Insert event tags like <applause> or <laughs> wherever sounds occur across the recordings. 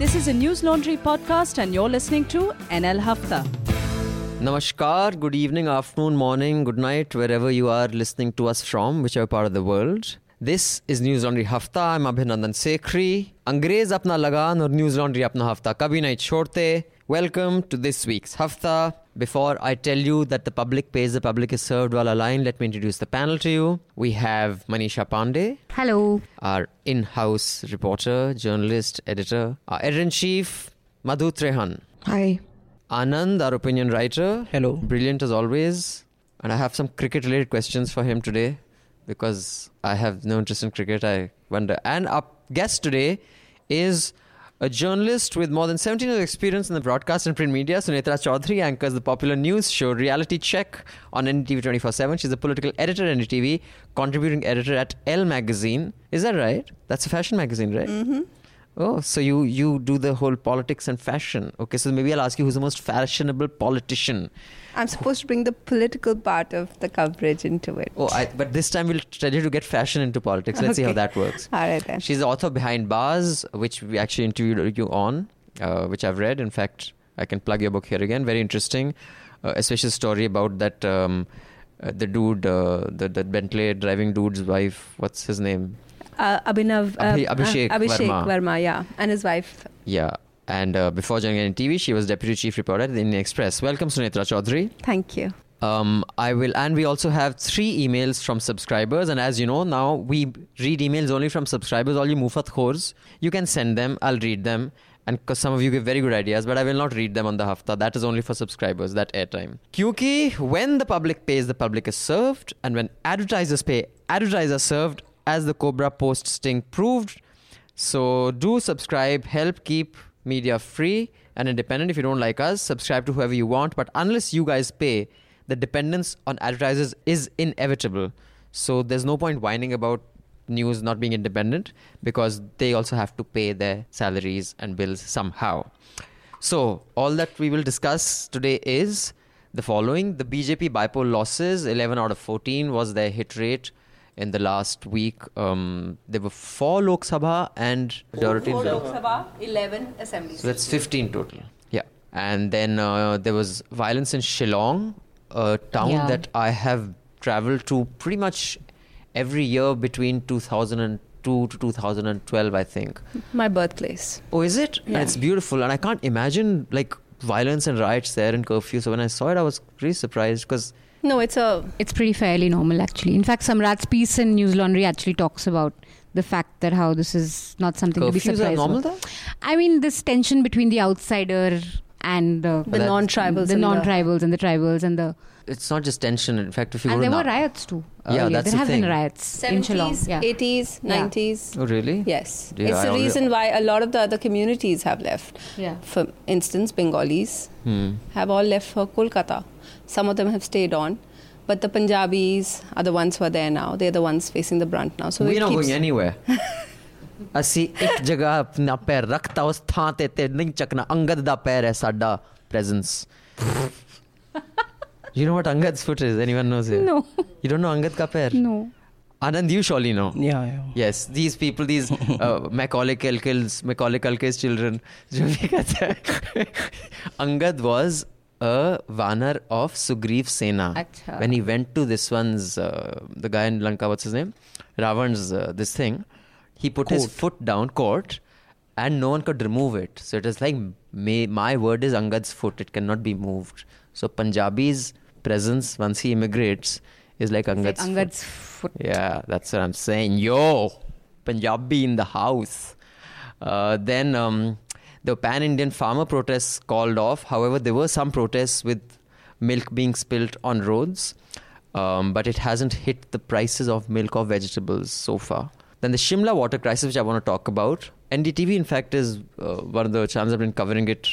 This is a Newslaundry podcast, and you're listening to NL Hafta. Namaskar, good evening, afternoon, morning, good night, wherever you are listening to us from, whichever part of the world. This is Newslaundry Hafta. I'm Abhinandan Sekhri. अंग्रेज apna lagan or Newslaundry apna हफ्ता Kabhi नहीं छोड़ते Welcome to this week's हफ्ता before I tell you that the public pays, the public is served while line, let me introduce the panel to you. We have Manisha Pandey. Hello. Our in house reporter, journalist, editor. Our editor in chief, Madhu Trehan. Hi. Anand, our opinion writer. Hello. Brilliant as always. And I have some cricket related questions for him today because I have no interest in cricket, I wonder. And our guest today is a journalist with more than 17 years experience in the broadcast and print media, Sunetra Choudhury anchors the popular news show Reality Check on NDTV 24 7. She's a political editor at NDTV, contributing editor at Elle Magazine. Is that right? That's a fashion magazine, right? Mm-hmm. Oh, so you you do the whole politics and fashion. Okay, so maybe I'll ask you who's the most fashionable politician. I'm supposed to bring the political part of the coverage into it. Oh, I, but this time we'll try to get fashion into politics. Let's see how that works. All right then. She's the author behind Bars, which we actually interviewed you on, uh, which I've read. In fact, I can plug your book here again. Very interesting, uh, especially the story about that um, uh, the dude, uh, the, the Bentley driving dude's wife. What's his name? Uh, Abhinav. Uh, Abhi- Abhishek uh, Abhishek Verma. Verma. yeah. And his wife. Yeah. And uh, before joining NDTV, she was deputy chief reporter at the Indian Express. Welcome, Sunetra Choudhury. Thank you. Um, I will, and we also have three emails from subscribers. And as you know, now we read emails only from subscribers. All you mufat khors, you can send them. I'll read them. And because some of you give very good ideas, but I will not read them on the hafta. That is only for subscribers, that airtime. Kyunki, when the public pays, the public is served. And when advertisers pay, advertisers served, as the Cobra Post sting proved. So do subscribe, help keep media free and independent. If you don't like us, subscribe to whoever you want. But unless you guys pay, the dependence on advertisers is inevitable. So there's no point whining about news not being independent because they also have to pay their salaries and bills somehow. So all that we will discuss today is the following: the BJP bypoll losses, 11 out of 14 was their hit rate in the last week. Um, there were four Lok Sabha and majority. Sabha, 11 assemblies. So that's 15 total. Yeah. And then uh, there was violence in Shillong, a town Yeah. that I have traveled to pretty much every year between 2002 to 2012, I think. My birthplace. Oh, is it? And Yeah. it's beautiful. And I can't imagine like violence and riots there and curfew. So when I saw it, I was really surprised because No, it's a. It's pretty fairly normal, actually. In fact, Samrat's piece in Newslaundry actually talks about the fact that how this is not something to be curfews are surprised normal about. there. I mean, this tension between the outsider and uh, The non tribals. the non-tribals and the tribals and the It's not just tension. In fact, if you and there were riots too. Yeah, that's there the have been riots 70s, 80s, 90s. Oh, really? Yes. Yeah, it's I the already- reason why a lot of the other communities have left. yeah. For instance, Bengalis Hmm. have all left for Kolkata. Some of them have stayed on. But the Punjabis are the ones who are there now. They're the ones facing the brunt now. So We're it not keeps, going anywhere. ਅਸੀਂ ਇੱਕ ਜਗ੍ਹਾ ਆਪਣਾ ਪੈਰ ਰੱਖਤਾ ਉਸ ਥਾਂ ਤੇ ਤੇ ਨਹੀਂ ਚੱਕਣਾ ਅੰਗਦ ਦਾ ਪੈਰ ਹੈ ਸਾਡਾ presence you know what angad's foot is anyone knows it No. you don't know angad ka pair No. anand you surely know Yeah, yeah. yes these people these uh, <laughs> macaulay culkin's macaulay culkin's children <laughs> जो भी कहते हैं angad was a vanar of sugriv sena Acha. when he went to this one's uh, the guy in lanka what's his name ravan's uh, this thing he put his foot down court and no one could remove it so it is like may, my word is angad's foot it cannot be moved so punjabi's presence once he immigrates is like angad's, foot. Angad's foot. Yeah, that's what I'm saying. Yo, Punjabi in the house. Uh, then um, the pan Indian farmer protests called off. However, there were some protests with milk being spilt on roads, um, but it hasn't hit the prices of milk or vegetables so far. Then the Shimla water crisis, which I want to talk about. NDTV, in fact, is uh, one of the channels have been covering it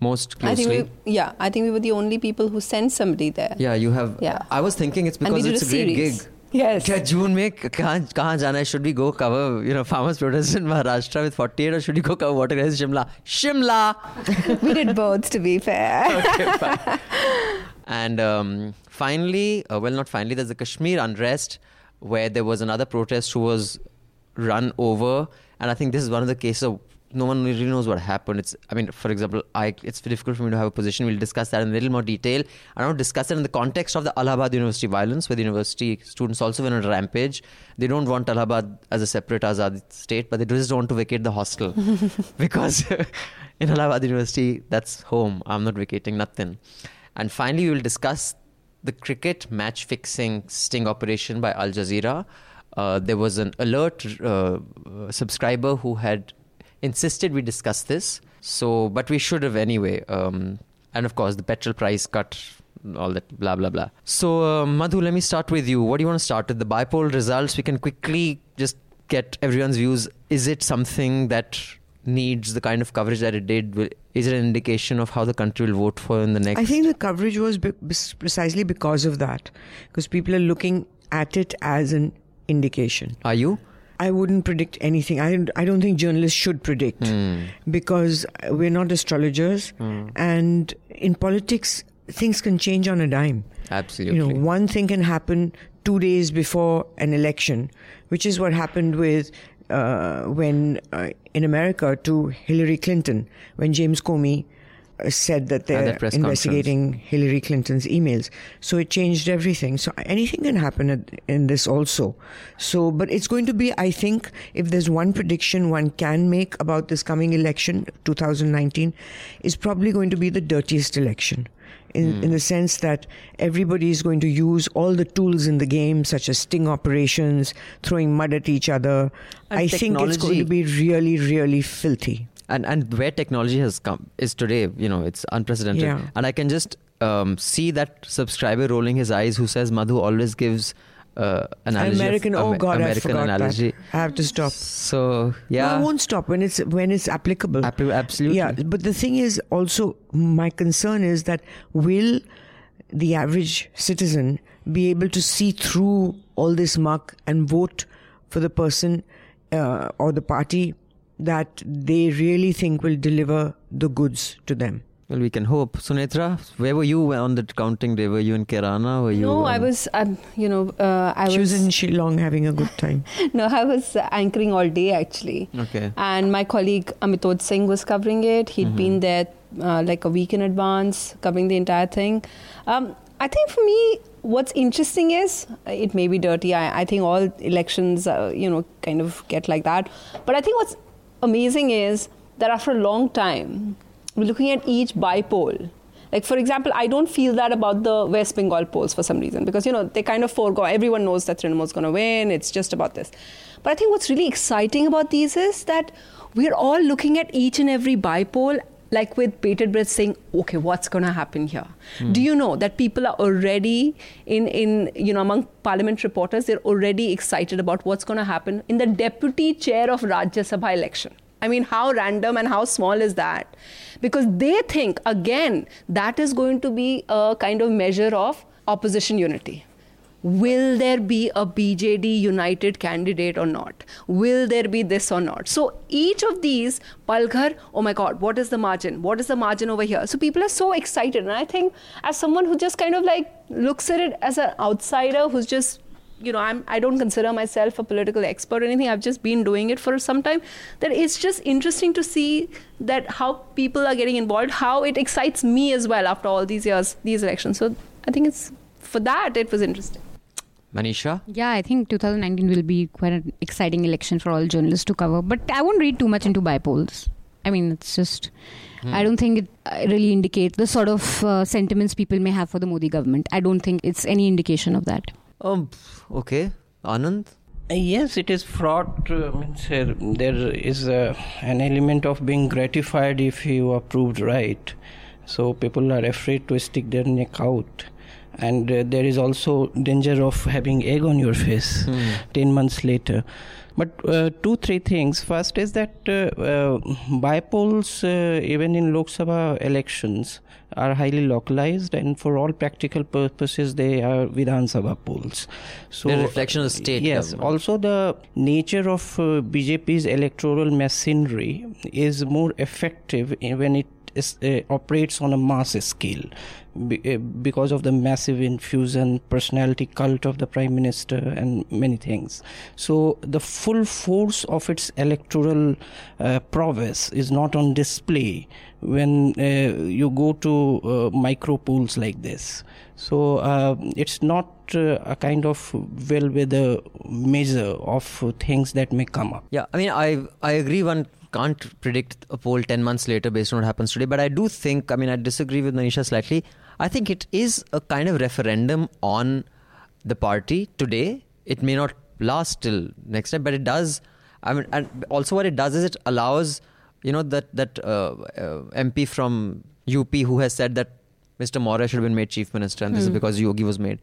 most I think closely. we, yeah, I think we were the only people who sent somebody there. yeah, you have. Yeah. I was thinking it's because it's a a great series. gig. Yes. क्या जून में कहाँ कहाँ जाना है should we go cover you know farmers protest in Maharashtra with 48 or should we go cover water crisis Shimla Shimla <laughs> we did both, to be fair. <laughs> and um, finally uh, well not finally there's the Kashmir unrest where there was another protest who was run over and I think this is one of the cases of no one really knows what happened. It's, I mean, for example, I it's difficult for me to have a position. We'll discuss that in a little more detail. I don't discuss it in the context of the Allahabad University violence, where the university students also went on a rampage. They don't want Allahabad as a separate Azad state, but they just don't want to vacate the hostel <laughs> because <laughs> in Allahabad University, that's home. I'm not vacating nothing. And finally, we will discuss the cricket match fixing sting operation by Al Jazeera. Uh, there was an alert uh, subscriber who had insisted we discuss this. So, but we should have anyway. Um, and of course, the petrol price cut, all that blah blah blah. So, uh, Madhu, let me start with you. What do you want to start with? The bypoll results. We can quickly just get everyone's views. Is it something that needs the kind of coverage that it did? Is it an indication of how the country will vote for in the next? I think the coverage was be- precisely because of that, because people are looking at it as an indication. Are you? I wouldn't predict anything. I, I don't think journalists should predict mm. because we're not astrologers. Mm. And in politics, things can change on a dime. Absolutely. You know, one thing can happen two days before an election, which is what happened with uh, when uh, in America to Hillary Clinton when James Comey said that they're investigating conference. Hillary Clinton's emails. So it changed everything. So anything can happen in this also. So, but it's going to be, I think, if there's one prediction one can make about this coming election, 2019, is probably going to be the dirtiest election. In, mm. in the sense that everybody is going to use all the tools in the game, such as sting operations, throwing mud at each other. And I technology. think it's going to be really, really filthy and and where technology has come is today you know it's unprecedented yeah. and i can just um, see that subscriber rolling his eyes who says madhu always gives uh, analogy American. Of, oh God, American I forgot analogy. That. I have to stop. So yeah, no, I won't stop when it's when it's applicable. absolutely. Yeah, but the thing is also my concern is that will the average citizen be able to see through all this muck and vote for the person uh, or the party that they really think will deliver the goods to them. Well, we can hope. Sunetra, where were you on the counting day? Were you in Kerala? Were you? No, um, I was. Um, you know, uh, I she was. was in Shillong having a good time. <laughs> no, I was anchoring all day actually. Okay. And my colleague Amitod Singh was covering it. he had Mhm. been there uh, like a week in advance, covering the entire thing. Um, I think for me, what's interesting is uh, it may be dirty. I, I think all elections, uh, you know, kind of get like that. But I think what's amazing is that after a long time, we're looking at each bypoll. Like, for example, I don't feel that about the West Bengal polls for some reason because, you know, they kind of forego. Everyone knows that Trinamool's going to win. It's just about this. But I think what's really exciting about these is that we're all looking at each and every bypoll like with bated breath saying okay what's going to happen here? Hmm. do you know that people are already in in you know among parliament reporters they're already excited about what's going to happen in the deputy chair of rajya sabha election? I mean how random and how small is that? Because they think again that is going to be a kind of measure of opposition unity will there be a BJD united candidate or not? Will there be this or not? So each of these, Palghar, oh my God, what is the margin? What is the margin over here? So people are so excited. And I think as someone who just kind of like looks at it as an outsider who's just you know, I'm, I don't consider myself a political expert or anything. I've just been doing it for some time. That it's just interesting to see that how people are getting involved, how it excites me as well after all these years, these elections. So I think it's for that it was interesting. Manisha? Yeah, I think 2019 will be quite an exciting election for all journalists to cover. But I won't read too much into bypolls. I mean, it's just. Hmm. I don't think it uh, really indicates the sort of uh, sentiments people may have for the Modi government. I don't think it's any indication of that. Um, okay. Anand? Uh, Yes, it is fraught. Uh, means uh, there is uh, an element of being gratified if you are proved right. So people are afraid to stick their neck out. And uh, there is also danger of having egg on your face Hmm. 10 months later. But uh, two, three things. First is that uh, uh, bypolls, uh, even in Lok Sabha elections, are highly localized, and for all practical purposes, they are Vidhan Sabha polls. So, They're reflection of the state Yes. government. Also, the nature of uh, BJP's electoral machinery is more effective when it uh, operates on a mass scale be, uh, because of the massive infusion, personality cult of the prime minister, and many things. So the full force of its electoral uh, prowess is not on display when you go to micro pools like this. So it's not a kind of well with weather measure of things that may come up. Yeah, I mean, I I agree. One can't predict a poll ten months later based on what happens today. But I do think, I mean, I disagree with Manisha slightly. I think it is a kind of referendum on the party today. It may not last till next time, but it does. I mean, and also what it does is it allows, you know, that that uh, uh, MP from UP who has said that Mr. Maurya should have been made chief minister, and this is because Yogi was made.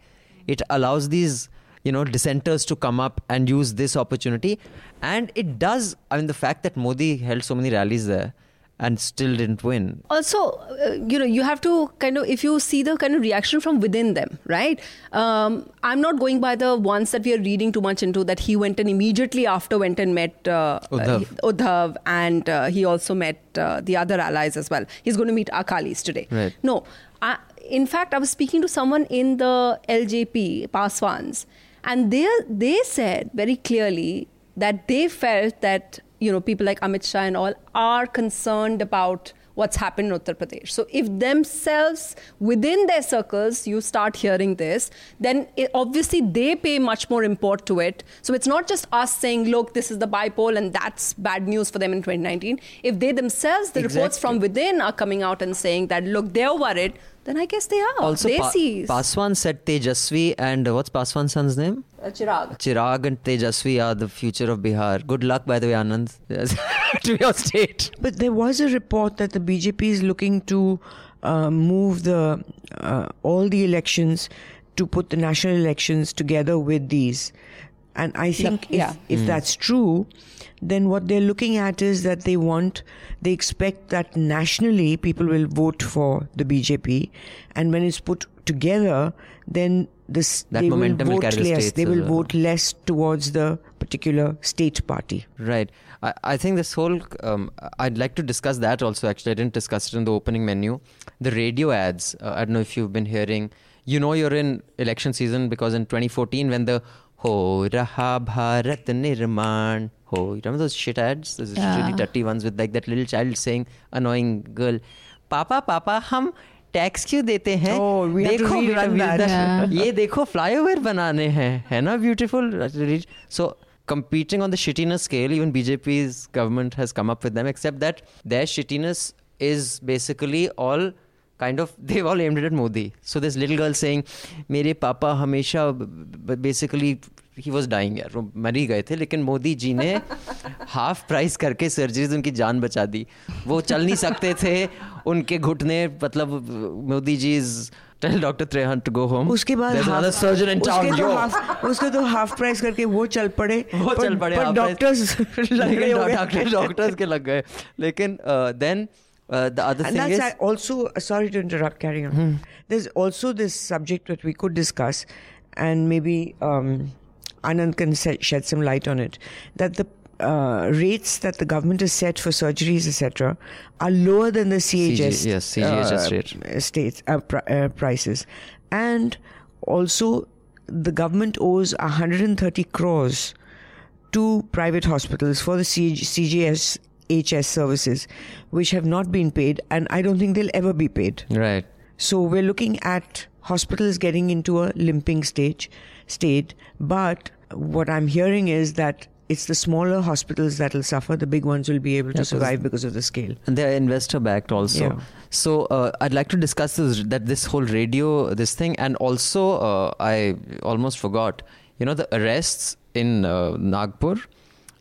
It allows these, you know, dissenters to come up and use this opportunity, and it does. I mean, the fact that Modi held so many rallies there and still didn't win. also uh, you know you have to kind of if you see the kind of reaction from within them right um, i'm not going by the ones that we are reading too much into that he went and immediately after went and met uh, Uddhav. uh, Uddhav and uh, he also met uh, the other allies as well he's going to meet akalis today Right. no I, in fact i was speaking to someone in the ljp paswans and they they said very clearly that they felt that you know people like Amit Shah and all are concerned about what's happened in Uttar Pradesh. So if themselves within their circles you start hearing this, then it, obviously they pay much more import to it. So it's not just us saying, look, this is the bypoll and that's bad news for them in 2019. If they themselves, the reports from within are coming out and saying that, look, they're worried, then I guess they are. Also, they Pa- Paswan said Tejasvi and uh, what's Paswan's son's name? uh, Chirag. Chirag and Tejasvi are the future of Bihar. Good luck, by the way, Anand, <laughs> Yes. to your state. But there was a report that the BJP is looking to uh, move the uh, all the elections to put the national elections together with these. And I think if, yeah. if that's true, then what they're looking at is that they want, they expect that nationally people will vote for the BJP, and when it's put together, then this That they will momentum will vote carry the less. states They will vote less towards the particular state party. Right. I, I think this whole, um, I'd like to discuss that also. Actually, I didn't discuss it in the opening menu. The radio ads, uh, I don't know if you've been hearing, you know, you're in election season because in 2014, when the हो रहा भारत निर्माण। हो रहा shit ads with like that little child saying annoying girl पापा पापा हम tax क्यों देते हैं? Oh, देखो ये देखो फ्लाईओवर बनाने हैं है ना beautiful so competing on the shittiness scale even BJP government has come up with them except that their shittiness is basically all kind of they all aimed at Modi so this little girl saying मेरे पापा हमेशा basically he was dying यार। वो मर ही गए थे लेकिन मोदी जी ने <laughs> हाफ़ प्राइस करके सर्जरीज उनकी जान बचा दी। वो चल नहीं सकते थे उनके घुटने मतलब Modi ji is tell doctor Trehan to go home उसके बाद There's another half- surgeon in उसके तो तो हाफ़ प्राइस करके वो चल पड़े। <laughs> वो पर- चल पड़े पर half price. डॉक्टर्स <laughs> लग गए डॉक्टर्स के लग गए। लेकिन then the other And thing that's is uh, also, uh, sorry to interrupt, carry on. Hmm. There's also this subject that we could discuss, and maybe um, Anand can shed some light on it. That the uh, rates that the government has set for surgeries, etc., are lower than the CHS, CG yes, CGHS rate. uh, states uh, pri- uh, prices, and also the government owes 130 crores to private hospitals for the CG, CGS HS services, which have not been paid, and I don't think they'll ever be paid. right So we're looking at hospitals getting into a limping stage, state. But what I'm hearing is that it's the smaller hospitals that will suffer. The big ones will be able to survive because of the scale. and they're investor backed also Yeah. so uh, i'd like to discuss this, that this whole radio this thing and also uh, i almost forgot you know the arrests in uh, nagpur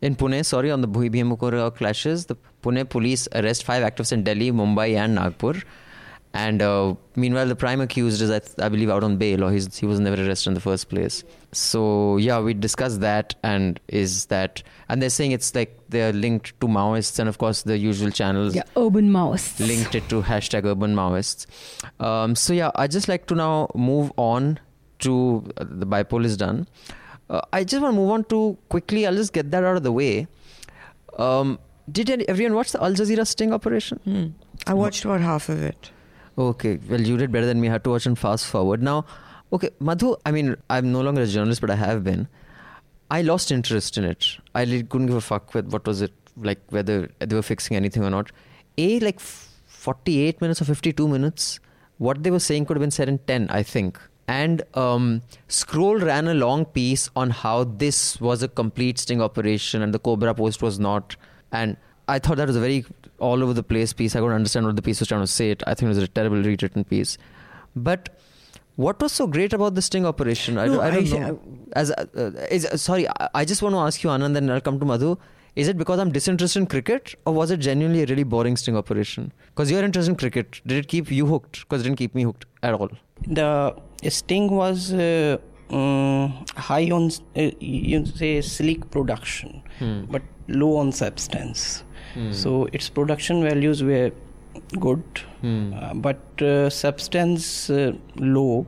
in pune sorry on the Bhima Koregaon clashes the pune police arrest five activists in delhi mumbai and nagpur and uh, meanwhile the prime accused is I, th- I believe out on bail or he's, he was never arrested in the first place so yeah we discussed that and is that and they're saying it's like they're linked to maoists and of course the usual channels Yeah, urban Maoists. linked it to hashtag urban maoists. Um, so yeah, I just like to now move on to uh, the bypoll is done. Uh, I just want to move on to quickly. I'll just get that out of the way. Um, did any, everyone watch the Al Jazeera sting operation? I watched about half of it. Okay, well, you did better than me. I had to watch and fast forward. Now, okay, Madhu, I mean, I'm no longer a journalist, but I have been. I lost interest in it. I couldn't give a fuck with what was it, like whether they were fixing anything or not. A, like 48 minutes or 52 minutes, what they were saying could have been said in 10, I think. And um, Scroll ran a long piece on how this was a complete sting operation and the Cobra post was not. And I thought that was a very all over the place piece. I couldn't understand what the piece was trying to say. It. I think it was a terrible rewritten piece. But what was so great about the sting operation? I, No, don't, I don't I- know. As uh, is uh, sorry, I, I just want to ask you, Anand, then I'll come to Madhu. Is it because I'm disinterested in cricket, or was it genuinely a really boring sting operation? Because you're interested in cricket, did it keep you hooked? Because it didn't keep me hooked at all. The sting was uh, um, high on, uh, you say, sleek production, but low on substance. So its production values were good, uh, but uh, substance uh, low,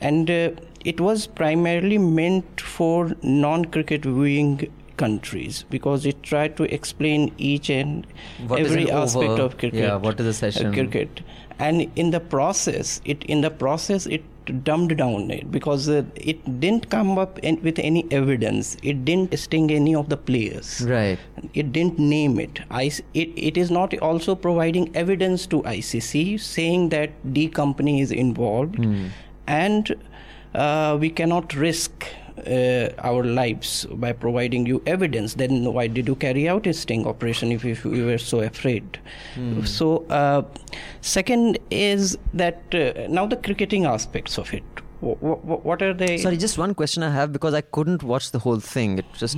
and uh, it was primarily meant for non-cricket viewing countries because it tried to explain each and What every aspect over? of cricket. Yeah, what is a session? cricket, and in the process, it in the process it dumbed down it because uh, it didn't come up in, with any evidence. It didn't sting any of the players. Right. It didn't name it. I, it. It is not also providing evidence to ICC saying that D company is involved, and uh, we cannot risk uh, our lives by providing you evidence. Then why did you carry out a sting operation if, if you were so afraid? So, uh, second is that uh, now the cricketing aspects of it. What, what are they? Sorry, just one question I have because I couldn't watch the whole thing. It just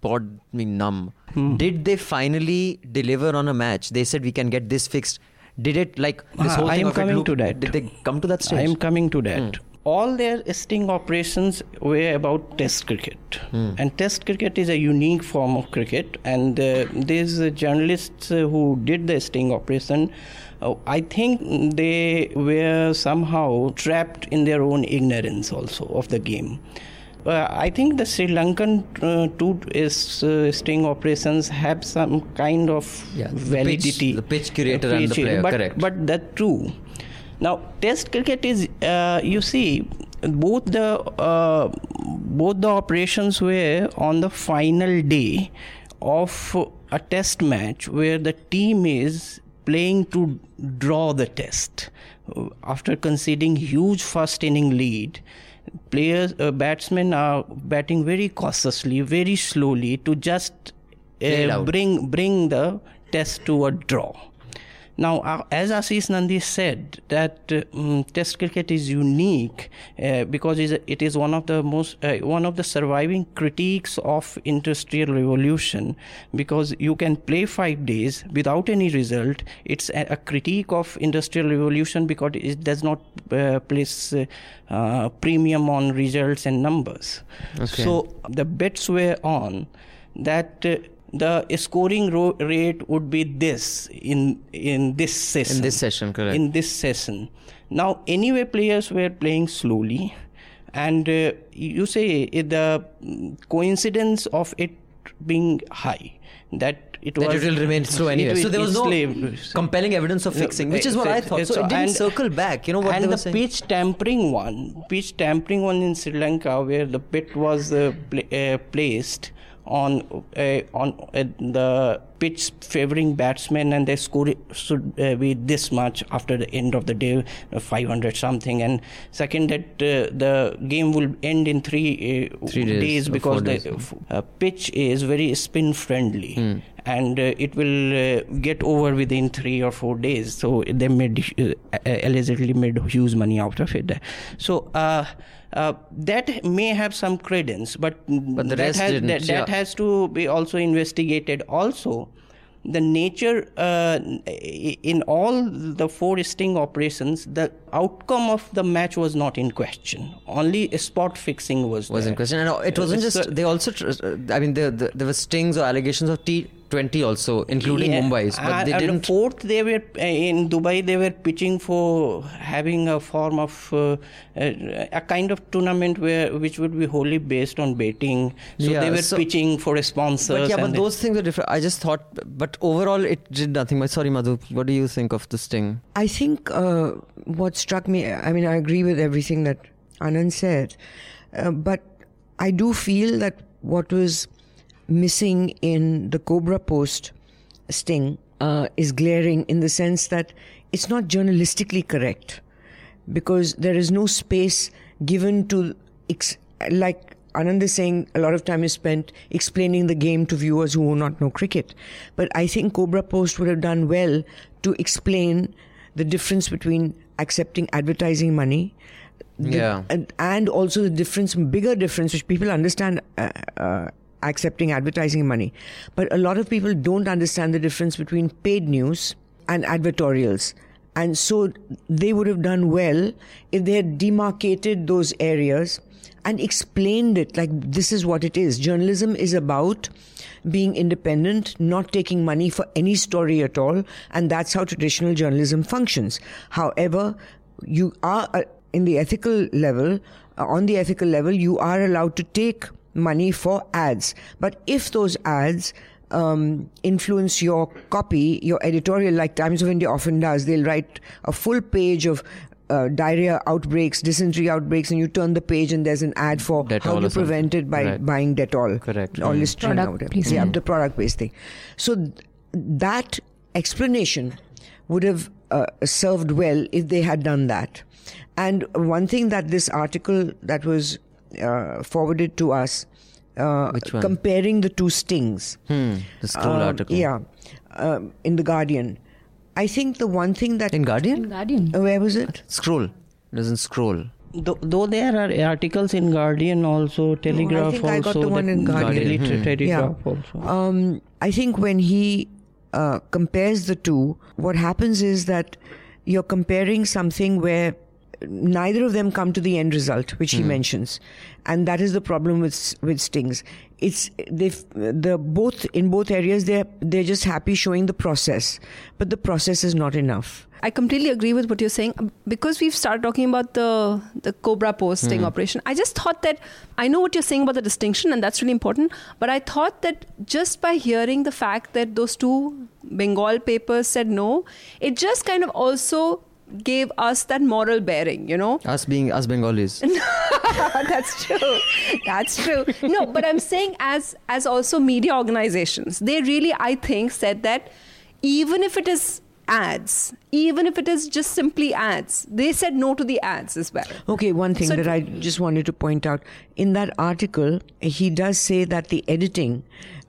bored me numb. Did they finally deliver on a match? They said we can get this fixed. Did it like this Ah, whole I thing am of it coming loop- to that. Did they come to that stage? I am coming to that. All their sting operations were about Test cricket, and Test cricket is a unique form of cricket. And uh, these uh, journalists uh, who did the sting operation, uh, I think they were somehow trapped in their own ignorance also of the game. Uh, I think the Sri Lankan uh, two is, uh, sting operations have some kind of Yeah, the pitch- validity. the pitch curator and the player, but, correct. But that's true. Now, Test cricket is, uh, you see, both the uh, both the operations were on the final day of a Test match where the team is playing to draw the Test after conceding huge first inning lead. Players, uh, batsmen are batting very cautiously, very slowly to just uh, bring bring the test to a draw. Now, uh, as Ashis Nandy said, that mm, Test cricket is unique uh, because it is one of the most uh, one of the surviving critiques of industrial revolution. Because you can play five days without any result. It's a, a critique of industrial revolution because it does not uh, place uh, uh, premium on results and numbers. Okay. So the bets were on that. The scoring ro- rate would be this in in this session. In this session, correct. In this session. Now, anyway, players were playing slowly, and uh, you say uh, the coincidence of it being high that it that was it will remain slow anyway. So there was no compelling evidence of fixing, which is what I thought. So it didn't circle back. You know what and they were the saying? pitch tampering one, pitch tampering one in Sri Lanka, where the pit was uh, pla- uh, placed on on the pitch favoring batsmen, and their score should uh, be this much after the end of the day, uh, 500 something. And second, that uh, the game will end in three, uh, Three days or because the days. uh, pitch is very spin friendly and uh, it will uh, get over within three or four days so they made uh, allegedly made huge money out of it so uh, that may have some credence but, But that, has, that, that has to be also investigated also the nature uh, in all the four sting operations the outcome of the match was not in question only spot fixing was was there. in question, and it wasn't It's, just. uh, They also, uh, I mean, there, there, there were stings or allegations of T 20 also, including Yeah, Mumbai's, but and- they didn't. fourth, they were uh, in Dubai. They were pitching for having a form of uh, a, a kind of tournament where which would be wholly based on betting. So Yeah, they were so- pitching for sponsors. But yeah, but and those things are different. I just thought, but overall, it did nothing. But sorry, Madhu, what do you think of this thing? I think uh, what struck me, I mean, I agree with everything that Anand said, uh, but I do feel that what was missing in the Cobra Post sting uh, is glaring in the sense that it's not journalistically correct because there is no space given to, ex- like Anand is saying, a lot of time is spent explaining the game to viewers who do not know cricket. But I think Cobra Post would have done well to explain the difference between accepting advertising money. the- Yeah. and, and also the difference, bigger difference, which people understand uh, uh, accepting advertising money. But a lot of people don't understand the difference between paid news and advertorials. And so they would have done well if they had demarcated those areas and explained it like this is what it is. Journalism is about being independent, not taking money for any story at all, and that's how traditional journalism functions. However, you are uh, in the ethical level, uh, on the ethical level, you are allowed to take money for ads. But if those ads um, influence your copy, your editorial, like Times of India often does, they'll write a full page of uh, diarrhea outbreaks, dysentery outbreaks, and you turn the page and there's an ad for Dettol how or to prevent it by Right. buying Dettol Correct. or Mm. Listerine or Product whatever. placement. Yeah, the product based thing. So th- that explanation would have uh, served well if they had done that. And one thing that this article that was uh, forwarded to us, uh, comparing the two stings, Hmm, the scroll um, article. yeah, um, in the Guardian. I think the one thing that In Guardian? Guardian. uh, where was it? Scroll. Doesn't scroll. Though, though there are articles in Guardian also, Telegraph i think I got the one in Guardian. Daily Hmm. Telegraph Yeah. also. Um, I think when he uh, compares the two, what happens is that you're comparing something where neither of them come to the end result, which he hmm. mentions, and that is the problem with with stings. It's they the both in both areas they're they're just happy showing the process, but the process is not enough. I completely agree with what you're saying because we've started talking about the the Cobra posting hmm. operation. I just thought that I know what you're saying about the distinction, and that's really important. But I thought that just by hearing the fact that those two Bengal papers said no, it just kind of also gave us that moral bearing, you know. Us being us Bengalis. <laughs> that's true. That's true. No but i'm saying as as also media organizations they really i think said that even if it is ads even if it is just simply ads they said no to the ads as well. Okay, one thing So that it- I just wanted to point out. In that article, he does say that the editing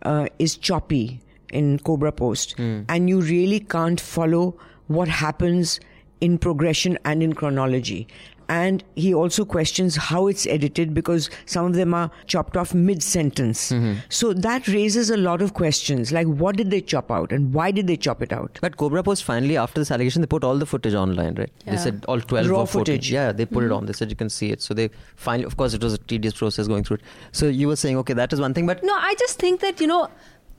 uh, is choppy in Cobra Post, and you really can't follow what happens in progression and in chronology. And he also questions how it's edited because some of them are chopped off mid sentence. Mm-hmm. So that raises a lot of questions like what did they chop out and why did they chop it out? But Cobra Post finally, after this allegation, they put all the footage online, right? They said all 12 Raw or 14. footage. Yeah, they put it mm-hmm. on. They said you can see it. So they finally, of course, it was a tedious process going through it. So you were saying, okay, that is one thing, but No, I just think that, you know,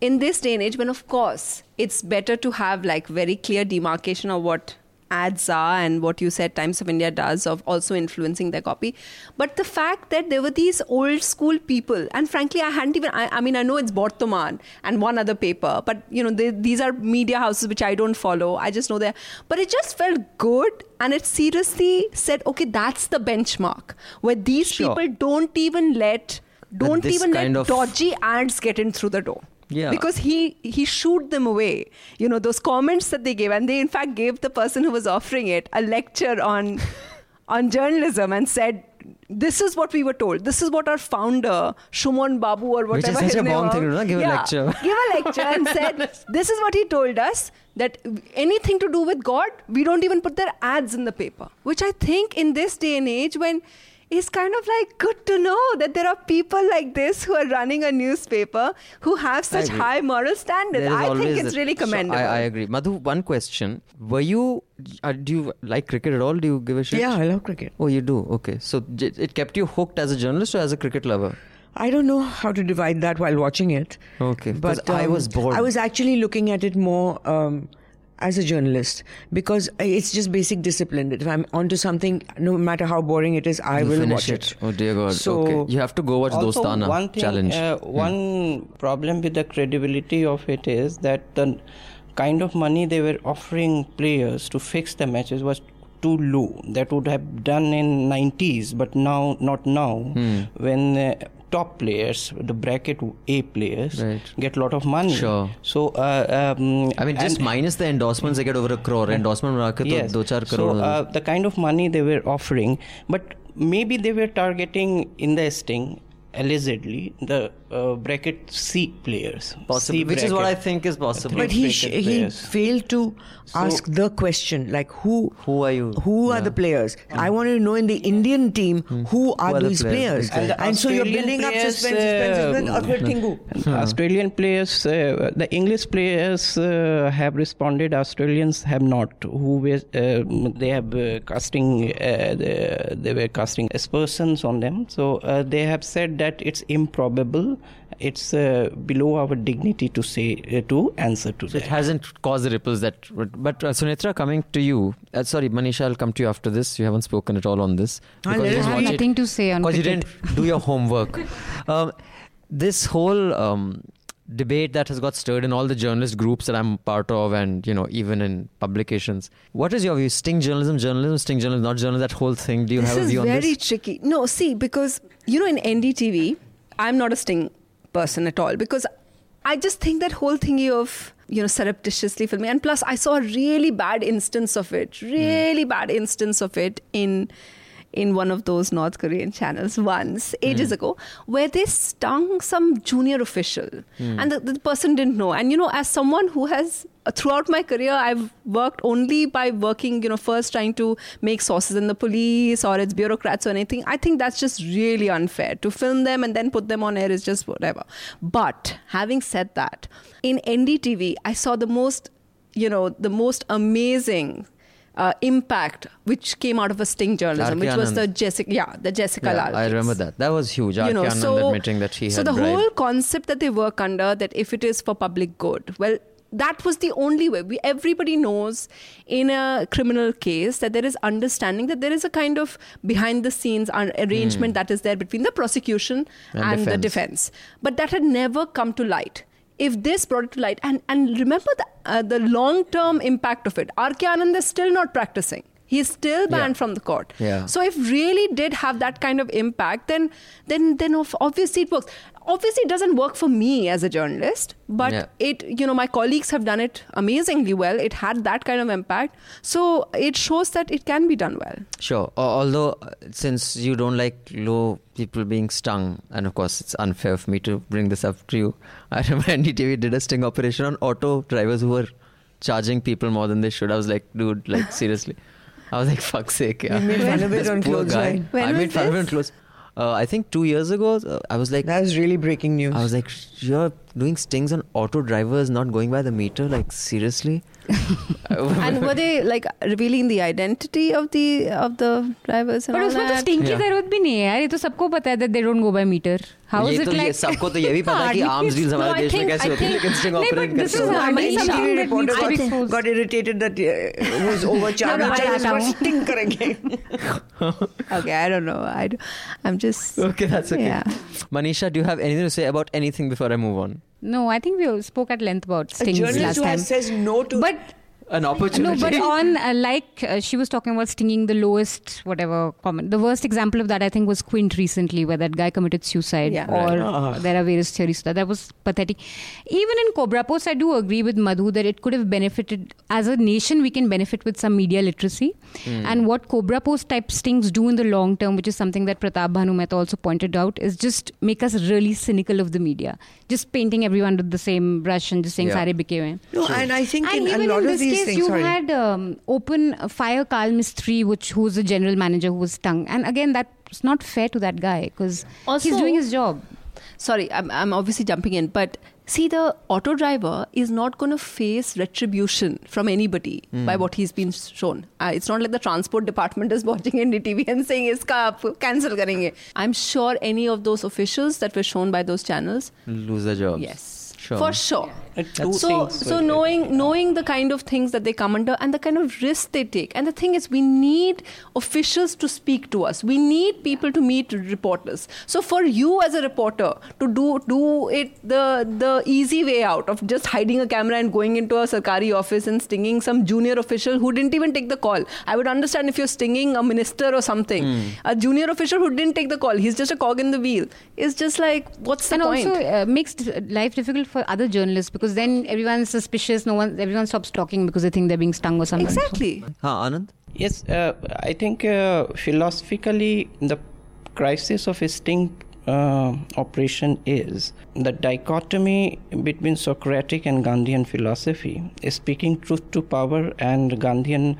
in this day and age, when of course it's better to have like very clear demarcation of what ads are and what you said Times of India does of also influencing their copy. But the fact that there were these old school people, and frankly, I hadn't even, I, I mean, I know it's Bartaman and one other paper, but you know, they, these are media houses which I don't follow. I just know that. But it just felt good and it seriously said, okay, that's the benchmark where these Sure. people don't even let don't even let dodgy ads get in through the door. Yeah. Because he he shooed them away. You know, those comments that they gave, and they in fact gave the person who was offering it a lecture on <laughs> on journalism and said this is what we were told. This is what our founder, Shumon Babu or Which is whatever such a bomb thing to do, na? Give a lecture. <laughs> Give a lecture and said, <laughs> this is what he told us that anything to do with God, we don't even put their ads in the paper. Which I think in this day and age when it's kind of like good to know that there are people like this who are running a newspaper who have such high moral standards. I think it's a- really so commendable. I, I agree. Madhu, one question. Were you, uh, do you like cricket at all? Do you give a shit? Yeah, I love cricket. Oh, you do? Okay. So it kept you hooked as a journalist or as a cricket lover? I don't know how to divide that while watching it. Okay, but I um, was bored. I was actually looking at it more um, as a journalist because it's just basic discipline. That if I'm onto something, no matter how boring it is, I You will watch it. it. Oh dear God. So- okay. You have to go watch also, Dostana one thing, challenge. Uh, Hmm. One problem with the credibility of it is that the kind of money they were offering players to fix the matches was too low. That would have done in 90s, but now not now. Hmm. When uh, top players, the bracket A players, right. get a lot of money. Sure. So, uh, um, I mean, just minus the endorsements, they get over a crore. Endorsement yes. do char crore. So, uh, the kind of money they were offering, but maybe they were targeting investing allegedly the uh, bracket C players, Possibly, C which is what I think is possible. But he sh- he failed to so, ask the question like who who are you? Who yeah. are the players? Mm. I want to know in the Indian team mm. who, are who are these players? players? And, and so you're building players, up suspense, suspense, uh, suspense. Uh, Australian players, uh, the English players uh, have responded. Australians have not. Who was, uh, they have casting they, they, were casting aspersions on them. So they have said that it's improbable it's uh, below our dignity to say uh, to answer to So it hasn't caused the ripples that. But uh, Sunetra, coming to you. Uh, sorry, Manisha, I'll come to you after this. You haven't spoken at all on this. Because let you us didn't I watch have it. nothing to say on because you didn't do your homework. <laughs> um, this whole um, debate that has got stirred in all the journalist groups that I'm part of, and you know, even in publications. What is your view? Sting journalism, journalism, sting journalism, not journalism. That whole thing. Do you this have a view on very this? Is very tricky. No, see, because you know, in NDTV, I'm not a sting person at all because I just think that whole thingy of you know surreptitiously filming, and plus I saw a really bad instance of it, hmm. really bad instance of it in in one of those North Korean channels once ages ago, where they stung some junior official, and the, the person didn't know. And you know, as someone who has uh, throughout my career, I've worked only by working, you know, first trying to make sources in the police or its bureaucrats or anything. I think that's just really unfair to film them and then put them on air is just whatever. But having said that, in NDTV, I saw the most, you know, the most amazing. Uh, impact which came out of a sting journalism, R.K. which was the Jessica, yeah, the Jessica Yeah, Lall. I remember that. That was huge. you R.K. know, Anand so admitting that he so the bribed. whole concept that they work under that if it is for public good, well, that was the only way. We, everybody knows in a criminal case that there is understanding that there is a kind of behind the scenes ar- arrangement that is there between the prosecution. And and, the defense. defense, but that had never come to light. If this brought it to light, and and remember the uh, the long term impact of it, R.K. Anand is still not practicing. He is still banned Yeah. from the court. Yeah. So if really did have that kind of impact, then then then obviously it works. Obviously, it doesn't work for me as a journalist, but Yeah. it you know my colleagues have done it amazingly well. It had that kind of impact, so it shows that it can be done well. Sure. Although, uh, since you don't like low people being stung, and of course it's unfair for me to bring this up to you, <laughs> I remember NDTV did a sting operation on auto drivers who were charging people more than they should. I was like, dude, like seriously. I was like, fuck's sake, yeah. You made fun of it <laughs> on poor Clothes guy. When I was made fun of it on close Uh, I think two years ago, uh, I was like, That was really breaking news. I was like, you're doing stings on auto drivers, not going by the meter. Like seriously. <laughs> and were they like revealing the identity of the of the drivers and But all उसमें तो that? Sting की Yeah. जरूरत भी नहीं है यार ये तो सबको पता है that they don't go by meter मुझे तो like? सबको तो ये भी पता कि आर्म्स डील्स हमारे देश में कैसे होती हैं लेकिन स्टिंग ऑपरेट करते हैं। हमारी TV reporter got irritated that was over charge charge पर स्टिंग करेंगे। Okay I don't know I I am just okay that's okay Manisha do you have anything to say about anything before I move on no I think we spoke at length about stings last time. says no to but an opportunity. No, but on uh, <laughs> like uh, she was talking about stinging the lowest whatever comment. The worst example of that I think was Quint recently, where that guy committed suicide. Yeah. Or ah. there are various theories that that was pathetic. Even in Cobra Post, I do agree with Madhu that it could have benefited as a nation. We can benefit with some media literacy, mm. and what Cobra Post type stings do in the long term, which is something that Pratap Bhanu Mehta also pointed out, is just make us really cynical of the media, just painting everyone with the same brush and just saying yeah. "sare No, and I think and in a lot of these case, things, you sorry. had um, open fire Carl Mistry, which who's the general manager who was stung, and again that's not fair to that guy because he's doing his job. sorry, I'm, I'm obviously jumping in, but see the auto driver is not going to face retribution from anybody by what he's been shown uh, it's not like the transport department <laughs> is watching NDTV and saying iska aap cancel karenge i'm sure any of those officials that were shown by those channels Lose their jobs. yes Sure. for sure Uh, two so things, so uh, knowing knowing the kind of things that they come under and the kind of risks they take. And the thing is we need officials to speak to us. We need people to meet reporters. So for you as a reporter to do do it the the easy way out of just hiding a camera and going into a sarkari office and stinging some junior official who didn't even take the call. I would understand if you're stinging a minister or something. Hmm. a junior official who didn't take the call. He's just a cog in the wheel. Is just like what's the and point? also uh, makes life difficult for other journalists because then everyone's suspicious. No one, everyone stops talking because they think they're being stung or something. exactly Huh, Anand? Yes, uh, I think uh, philosophically the crisis of a sting uh, operation is the dichotomy between Socratic and Gandhian philosophy, is speaking truth to power and Gandhian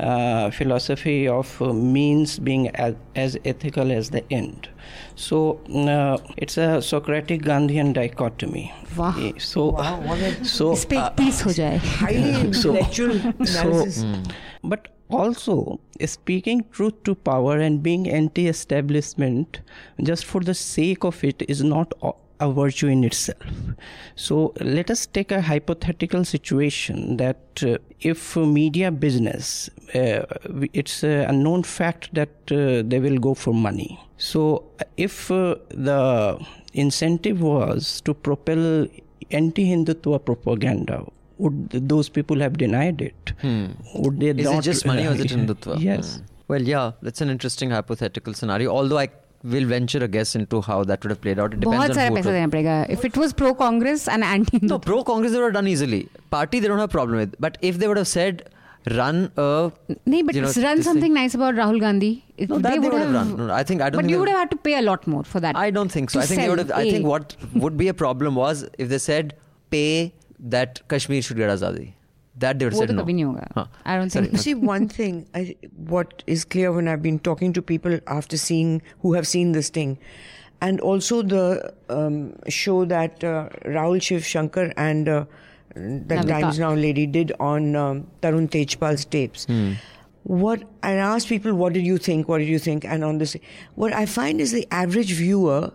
uh, philosophy of means being as, as, ethical as the end. So uh, it's a Socratic Gandhian dichotomy. Wow. Eh, so, wow, <laughs> uh, <laughs> so, highly intellectual <laughs> analysis. Hmm. But also, speaking truth to power and being anti establishment just for the sake of it is not a- virtue in itself so let us take a hypothetical situation that uh, if media business uh, it's a known fact that uh, they will go for money so uh, if uh, the incentive was to propel anti-hindutva propaganda would those people have denied it would they Hmm. Is not it just money or is it <laughs> Hindutva? yes Hmm. Well, yeah, that's an interesting hypothetical scenario. Although I will venture a guess into how that would have played out. It depends बहुत on सारा who it पैसा was. देना पड़ेगा. If it was pro Congress and anti No, pro Congress they would have done easily. Party they don't have problem with. But if they would have said run a Nee, but you know, run this something thing- nice about Rahul Gandhi. It- No, that they would have run. No, no, I think I don't But think you they would have had to pay a lot more for that. I don't think so. to I think they sell would have. I A. think what would be a problem was if they said pay that Kashmir should get azadi. that they would say no. Huh. I don't think. You See, one thing, I, what is clear when I've been talking to people after seeing who have seen this thing, and also the um, show that uh, Shiv Shankar and uh, that Navika. Times Now lady did on um, Tarun Tejpal's tapes. Hmm. What I asked people, what did you think? What did you think? And on this, what I find is the average viewer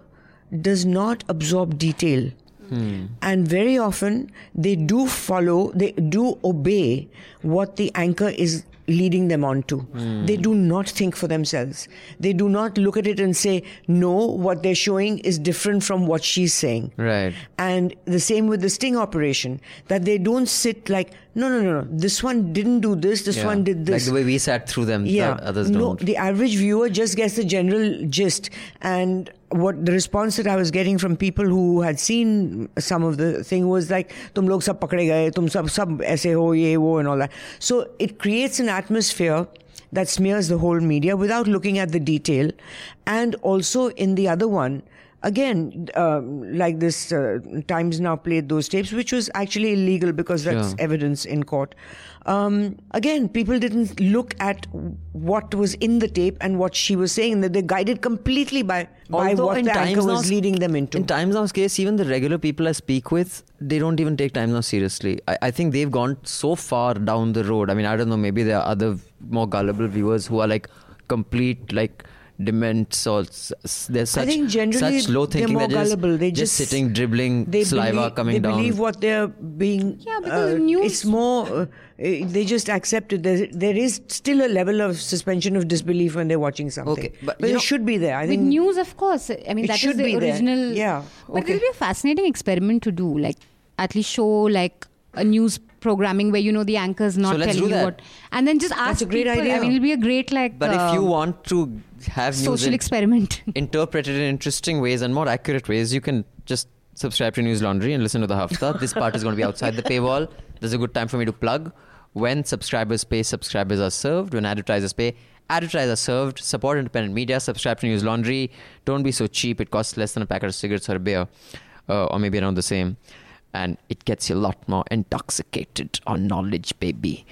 does not absorb detail. Hmm. And very often they do follow, they do obey what the anchor is leading them on to. Hmm. They do not think for themselves. They do not look at it and say, no, what they're showing is different from what she's saying. Right. And the same with the sting operation, that they don't sit like, no, no, no, no, this one didn't do this, this Yeah. one did this. Like the way we sat through them. Yeah. others no, don't. the average viewer just gets the general gist. And what the response that I was getting from people who had seen some of the thing was like, tum log sab pakde gaye, tum sab sab aise ho, ye wo, and all that. So it creates an atmosphere that smears the whole media without looking at the detail. And also in the other one, again, um, like this uh, Times Now played those tapes, which was actually illegal because that's Sure. evidence in court. Um, again, people didn't look at what was in the tape and what she was saying. That they're guided completely by, by Although what the anchor Times was leading them into. In Times Now's case, even the regular people I speak with, they don't even take Times Now seriously. I, I think they've gone so far down the road. I mean, I don't know, maybe there are other more gullible viewers who are like complete, like, dements or s- s- they're such, think generally such low they're thinking. more They're just, gullible. They just, just- sitting, dribbling they saliva believe, coming they down. believe what they're being. Yeah, because uh, news- It's more. Uh, they just accept it. There, there is still a level of suspension of disbelief when they're watching something. Okay, but, but it know- should be there. I With think news, of course. I mean, It that is should the be there. original. Yeah, But okay. it'll be a fascinating experiment to do. Like, at least show like a news programming where you know the anchor's not So telling you that. what, and then just ask That's a great people. idea. I mean, it'll be a great like. But if you uh, want to have news social experiment. <laughs> interpreted in interesting ways and more accurate ways, you can just subscribe to Newslaundry and listen to the Hafta. this part is going to be outside the <laughs> paywall. There's a good time for me to plug. When subscribers pay, subscribers are served. When advertisers pay, advertisers are served. Support independent media. Subscribe to Newslaundry. Don't be so cheap. It costs less than a packet of cigarettes or a beer, uh, or maybe around the same. And it gets you a lot more intoxicated on knowledge, baby.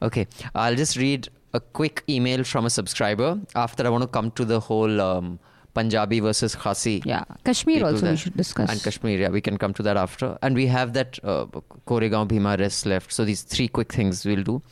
Okay, I'll just read a quick email from a subscriber after I want to come to the whole um, Punjabi versus Khasi. Yeah, Kashmir also there. we should discuss. And Kashmir, yeah, we can come to that after. And we have that uh, Koregaon Bhima rest left. So these three quick things we'll do.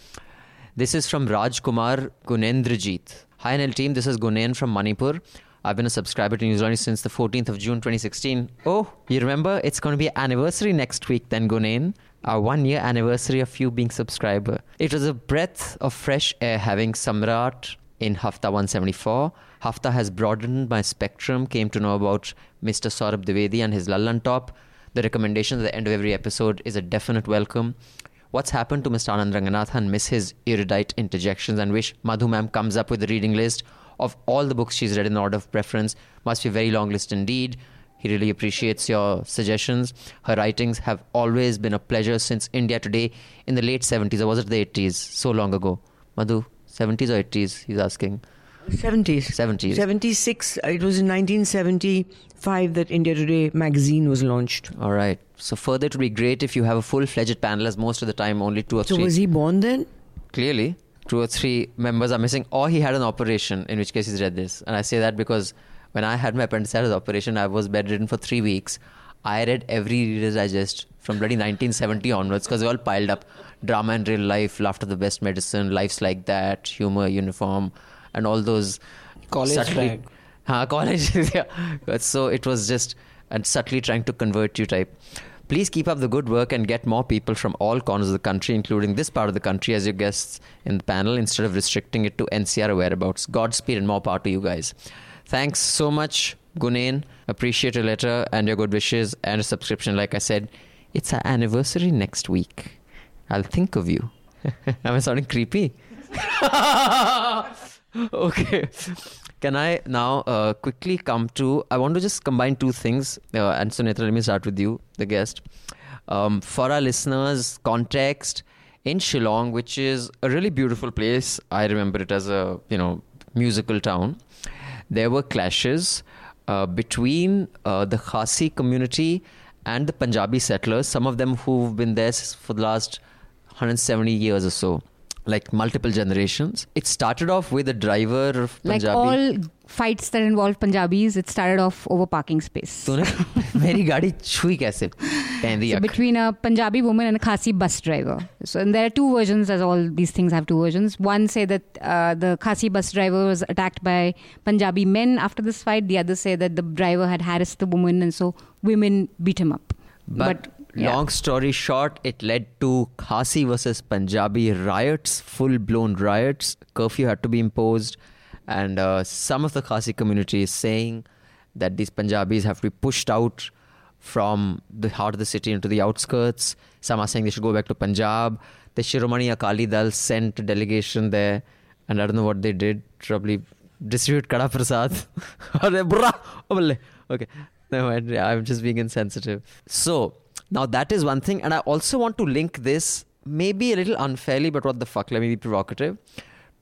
This is from Raj Kumar Gunendrajit. Hi, NL team. This is Gunen from Manipur. I've been a subscriber to Newsletter since the 14th of June 2016. Oh, you remember? It's going to be anniversary next week then, Gunen. Our one year anniversary of you being subscriber. It was a breath of fresh air having Samrat in Hafta 174. Hafta has broadened my spectrum, came to know about Mr. Saurabh Dwivedi and his Lallantop. The recommendation at the end of every episode is a definite welcome. What's happened to Mr. Anand Ranganathan? Miss his erudite interjections and wish Madhu ma'am comes up with a reading list of all the books she's read in order of preference. Must be a very long list indeed. He really appreciates your suggestions. Her writings have always been a pleasure since India Today in the late 70s, or was it the 80s? So long ago. Madhu, 70s or 80s? He's asking. 70s. 70s. 76. It was in 1975 that India Today magazine was launched. All right. So further, it would be great if you have a full-fledged panel, as most of the time only two or So three. was he born then? clearly two or three members are missing or he had an operation in which case he's read this. And i say that because when i had my appendicitis operation i was bedridden for three weeks. I read every reader's digest from bloody 1970 onwards because they all piled up drama and real life laughter the best medicine life's like that humor uniform and all those College subtly-. Huh, college <laughs> yeah. So it was just and subtly trying to convert you type Please keep up the good work and get more people from all corners of the country, including this part of the country, as your guests in the panel instead of restricting it to NCR whereabouts. Godspeed and more power to you guys. Thanks so much, Gunen. Appreciate your letter and your good wishes and a subscription. Like I said, it's our anniversary next week. I'll think of you. <laughs> Am I sounding creepy? <laughs> okay. Can I now uh, quickly come to? I want to just combine two things. Uh, and Sunetra, let me start with you, the guest. Um, for our listeners, context in Shillong, which is a really beautiful place. I remember it as a you know musical town. There were clashes uh, between uh, the Khasi community and the Punjabi settlers. Some of them who've been there for the last 170 years or so, like multiple generations. It started off with a driver of like Punjabi. all fights that involve Punjabis, it started off over parking space. <laughs> तूने मेरी गाड़ी छुई कैसे पहनदी So अक। between a Punjabi woman and a Khasi bus driver. So and there are two versions, as all these things have two versions. One say that uh, the Khasi bus driver was attacked by Punjabi men after this fight. The other say that the driver had harassed the woman, and so women beat him up. But, yeah. long story short, it led to Khasi versus Punjabi riots, full blown riots. Curfew had to be imposed. And uh, some of the Khasi community is saying that these Punjabis have to be pushed out from the heart of the city into the outskirts. Some are saying they should go back to Punjab. The Shiromani Akali Dal sent a delegation there. And I don't know what they did. Probably distribute Kada Prasad. <laughs> Oh, okay. No, I- I'm just being insensitive. So, now that is one thing. And I also want to link this, maybe a little unfairly, but what the fuck, let me be provocative,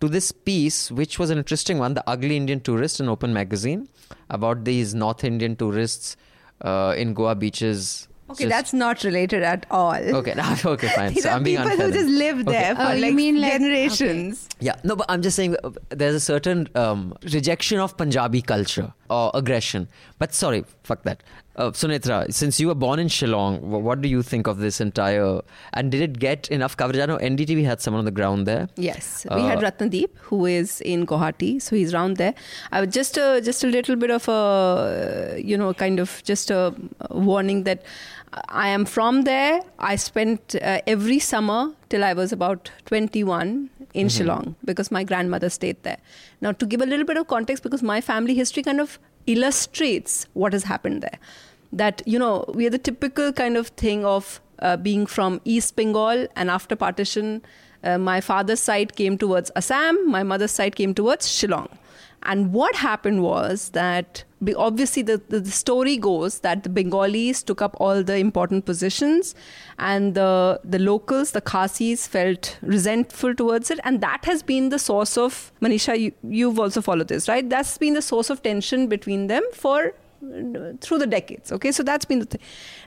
to this piece, which was an interesting one The Ugly Indian Tourist in Open Magazine, about these North Indian tourists uh, in Goa beaches. Okay, Just- that's not related at all. Okay, <laughs> okay, fine. <laughs> These so are I'm being people unfair who just live there Okay. for Oh, you like mean like- generations. Yeah, no, but I'm just saying uh, there's a certain um, rejection of Punjabi culture or aggression. But sorry, fuck that. Uh, Sunetra, since you were born in Shillong, what do you think of this entire? And did it get enough coverage? I know NDTV had someone on the ground there. Yes, we had Uh, Ratnadeep, who is in Guwahati, so he's around there. I was just a just a little bit of a you know kind of just a warning that I am from there. I spent uh, every summer till I was about 21 in Shillong because my grandmother stayed there. Now, to give a little bit of context, because my family history kind of illustrates what has happened there. That, you know, we are the typical kind of thing of uh, being from East Bengal and after partition, uh, my father's side came towards Assam, my mother's side came towards Shillong. And what happened was that obviously the, the, story goes that the Bengalis took up all the important positions and the, the locals, the Khasis, felt resentful towards it. And that has been the source of, Manisha, you, you've also followed this, right? That's been the source of tension between them for through the decades. Okay, so that's been the thing.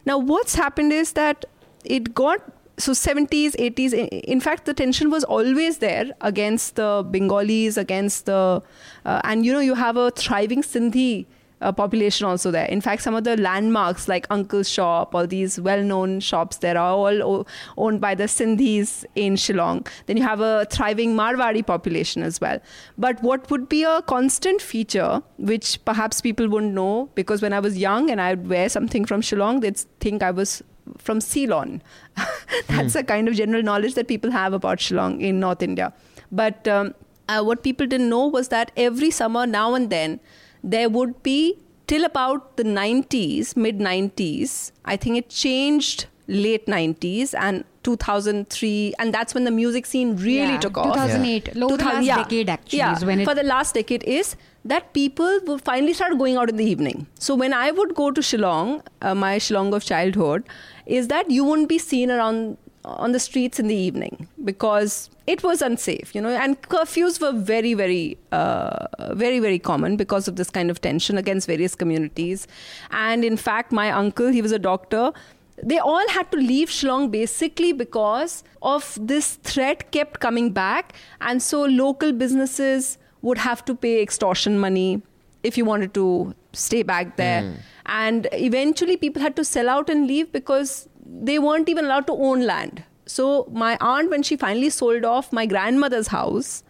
Now, what's happened is that it got so 70s 80s i- in fact the tension was always there against the bengalis against the uh, and you know you have a thriving sindhi uh, population also there. In fact, some of the landmarks like Uncle's Shop, all these well-known shops there are all o- owned by the Sindhis in Shillong. Then you have a thriving Marwari population as well. But what would be a constant feature, which perhaps people wouldn't know, because when I was young and I'd wear something from Shillong, they'd think I was from Ceylon. <laughs> That's a kind of general knowledge that people have about Shillong in North India. But um, uh, what people didn't know was that every summer, now and then, there would be till about the 90s, mid 90s. I think it changed late 90s and 2003, and that's when the music scene really Yeah, took off. 2008. Low the 2000 last decade actually yeah, is when it for the last decade is that people would finally start going out in the evening. So when I would go to Shillong, uh, my Shillong of childhood, is that you wouldn't be seen around on the streets in the evening because it was unsafe, you know, and curfews were very, very, uh, very, very common because of this kind of tension against various communities. And in fact, my uncle, he was a doctor they all had to leave Shillong basically because of this threat kept coming back. And so local businesses would have to pay extortion money if you wanted to stay back there. And eventually people had to sell out and leave because they weren't even allowed to own land. So my aunt, when she finally sold off my grandmother's house,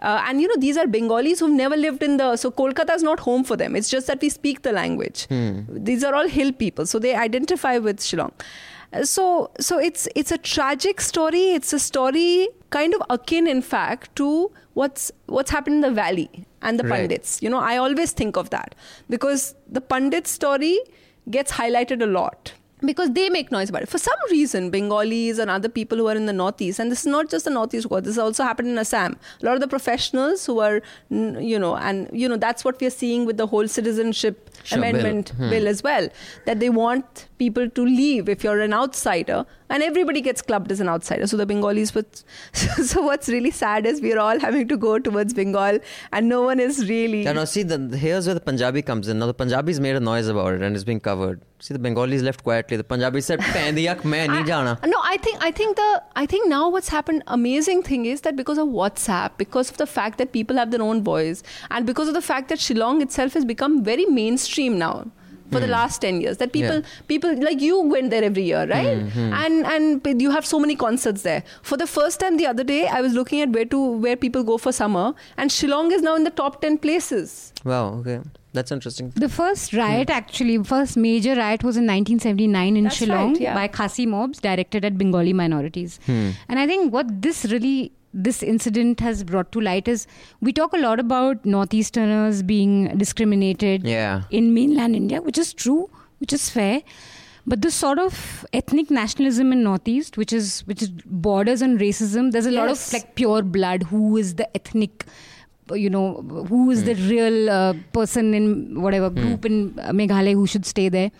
uh, and you know, these are Bengalis who've never lived in the. So Kolkata is not home for them. It's just that we speak the language. These are all hill people, so they identify with Shillong. Uh, So, so it's it's a tragic story. It's a story kind of akin, in fact, to what's what's happened in the valley and the Right. pundits. You know, I always think of that because the pundit story gets highlighted a lot because they make noise about it. For some reason, Bengalis and other people who are in the Northeast, and this is not just the Northeast, this also happened in Assam. A lot of the professionals who are, you know, and, you know, that's what we're seeing with the whole citizenship Sure, bill. amendment Hmm. bill as well, that they want people to leave if you're an outsider, and everybody gets clubbed as an outsider. So the Bengalis, would, <laughs> so what's really sad is we're all having to go towards Bengal, and no one is really. Yeah, now see, the, here's where the Punjabi comes in. Now the Punjabis made a noise about it and it's being covered. See, the Bengalis left quietly. The Punjabis said, "Pendiyak <laughs> main nahi jana." No, I think I think the I think now what's happened amazing thing is that because of WhatsApp, because of the fact that people have their own voice, and because of the fact that Shillong itself has become very mainstream now for the last 10 years that people Hmm. Yeah. people like you went there every year right Hmm, and and you have so many concerts there for the first time the other day i was looking at where to where people go for summer and shillong is now in the top 10 places Wow, okay. That's interesting. The first riot, actually, first major riot was in 1979 in That's Shillong right, yeah. by Khasi mobs directed at Bengali minorities. And I think what this really, this incident has brought to light is we talk a lot about Northeasterners being discriminated Yeah. in mainland India, which is true, which is fair. But this sort of ethnic nationalism in Northeast, which is which is borders on racism, there's a lot of like pure blood. Who is the ethnic? You know, who is the real uh, person in whatever group in uh, Meghalaya who should stay there?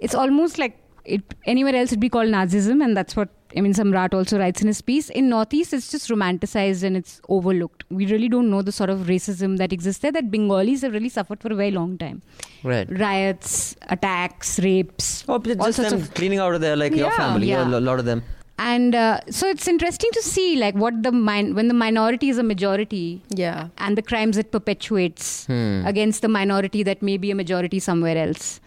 It's almost like it anywhere else it'd be called Nazism, and that's what I mean. Samrat also writes in his piece. In Northeast, it's just romanticized and it's overlooked. We really don't know the sort of racism that exists there. That Bengalis have really suffered for a very long time Right. riots, attacks, rapes, Oh, but all just sorts them of. cleaning out of there like your family, yeah. a lot of them. And uh, so it's interesting to see like what the min- when the minority is a majority yeah and the crimes it perpetuates Hmm. against the minority that may be a majority somewhere else.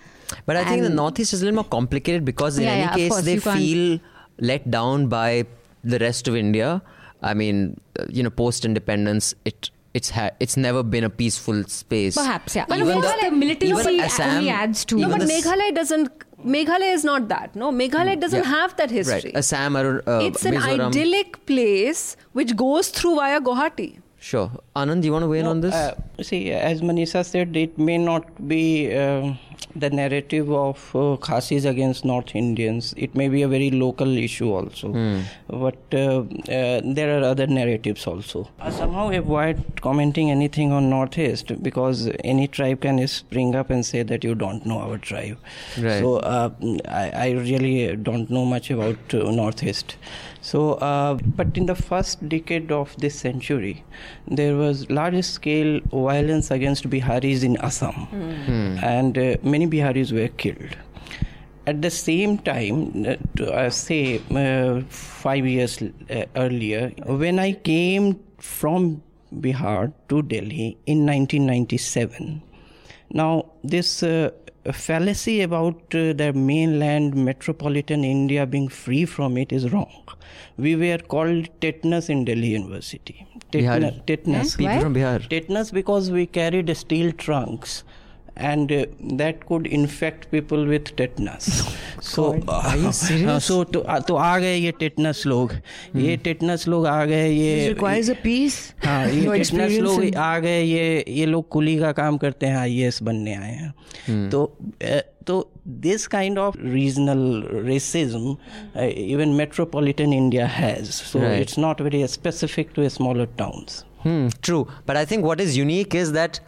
But I think the Northeast is a little more complicated because in Yeah, any yeah, case course, they you can't- feel let down by the rest of India. I mean, uh, you know, post independence, it it's ha- it's never been a peaceful space. Perhaps, yeah. But Even the- the militancy even Assam- only adds to. even no, but the Meghalaya doesn't. Meghalaya is not that. No, Meghalaya doesn't Yeah. have that history. Right, Assam, Arun- uh, it's an Mizoram. idyllic place which goes through via Guwahati. Sure, Anand, do you want to weigh in No, on this? uh, see, as Manisha said, it may not be uh, the narrative of uh, Khasis against North Indians. It may be a very local issue also. But uh, uh, there are other narratives also. I somehow avoid commenting anything on Northeast because any tribe can spring up and say that you don't know our tribe. Right. So uh, I, I really don't know much about uh, Northeast. So, uh, but in the first decade of this century, there was large scale violence against Biharis in Assam, and uh, many Biharis were killed. At the same time, uh, to, uh, say uh, five years uh, earlier, when I came from Bihar to Delhi in 1997, Now, this uh, fallacy about uh, the mainland metropolitan India being free from it is wrong. We were called tetanus in Delhi University. Bihar. Tetanus. tetanus. People from Bihar. Tetanus because we carried steel trunks and uh, that could infect people with tetanus. <laughs> so Are you serious? so तो तो आ गए ये tetanus लोग ये tetanus लोग आ गए This ये requires a peace. हाँ ये No टेटनस experience लोग in- आ गए ये ये लोग कुली का काम करते हैं आई बनने आए हैं तो अ, तो this kind of regional racism uh, even metropolitan India has so Right. it's not very specific to smaller towns Hmm, true. But I think what is unique is that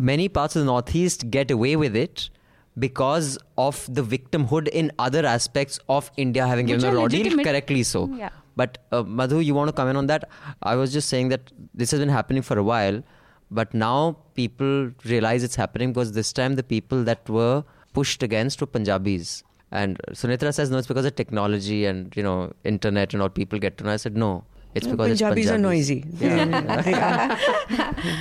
many parts of the Northeast get away with it because of the victimhood in other aspects of India having Which given the ordeal, correctly so. Yeah. But uh, Madhu, you want to comment on that? I was just saying that this has been happening for a while, but now people realize it's happening because this time the people that were pushed against were Punjabis. And Sunetra says no, it's because of technology and you know internet and all people get to know. I said no, it's because Punjabis, it's Punjabis. are noisy. Yeah.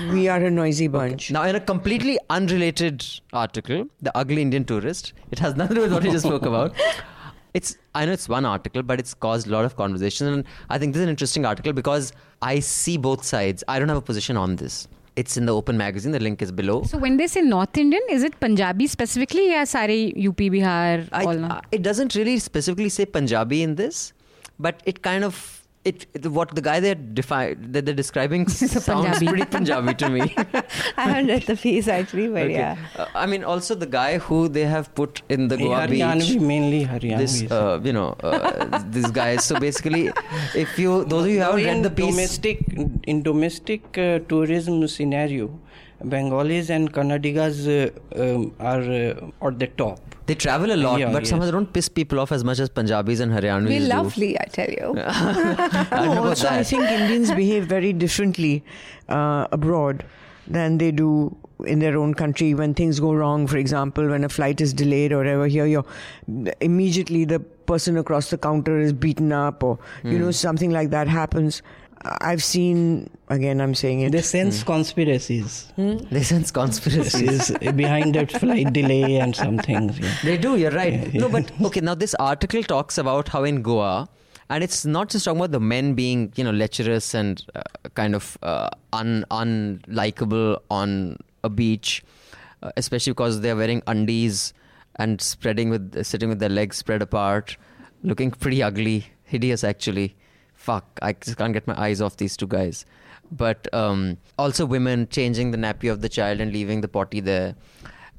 <laughs> we are a noisy bunch. Okay. Now, in a completely unrelated article, The Ugly Indian Tourist, it has nothing to do with what we just spoke <laughs> about. It's I know it's one article, but it's caused a lot of conversation, and I think this is an interesting article because I see both sides. I don't have a position on this. It's in the Open magazine. The link is below. So when they say North Indian, is it Punjabi specifically? Yeah, sorry, UP, Bihar, all. I, it doesn't really specifically say Punjabi in this, but it kind of it the- what the guy they're defi- that they're describing <laughs> sounds Punjabi. pretty Punjabi to me. <laughs> I haven't read the piece actually, but Okay. yeah. Uh, I mean, also the guy who they have put in the Goa Haryanvi, beach. mainly Haryanvi This, uh, you know, uh, this guy. So basically, <laughs> if you those of you haven't read the piece, domestic in domestic uh, tourism scenario bengalis and kannadigas uh, um, are uh, at the top they travel a lot, Yeah, but somehow yes. they don't piss people off as much as Punjabis and Haryanvis Be do. lovely, I tell you. <laughs> I No, about also, I think Indians behave very differently uh, abroad than they do in their own country. When things go wrong, for example, when a flight is delayed or whatever, here you're immediately the person across the counter is beaten up, or you Hmm. know something like that happens. I've seen again. I'm saying it. they sense conspiracies They sense conspiracies behind that flight delay and some things yeah. They do, you're right. No, but okay, now this article talks about how in Goa, and it's not just talking about the men being, you know, lecherous and uh, kind of uh, un unlikable on a beach, uh, especially because they're wearing undies and spreading with sitting with their legs spread apart, looking pretty ugly, hideous actually. Fuck, I just can't get my eyes off these two guys. But um, also women changing the nappy of the child and leaving the potty there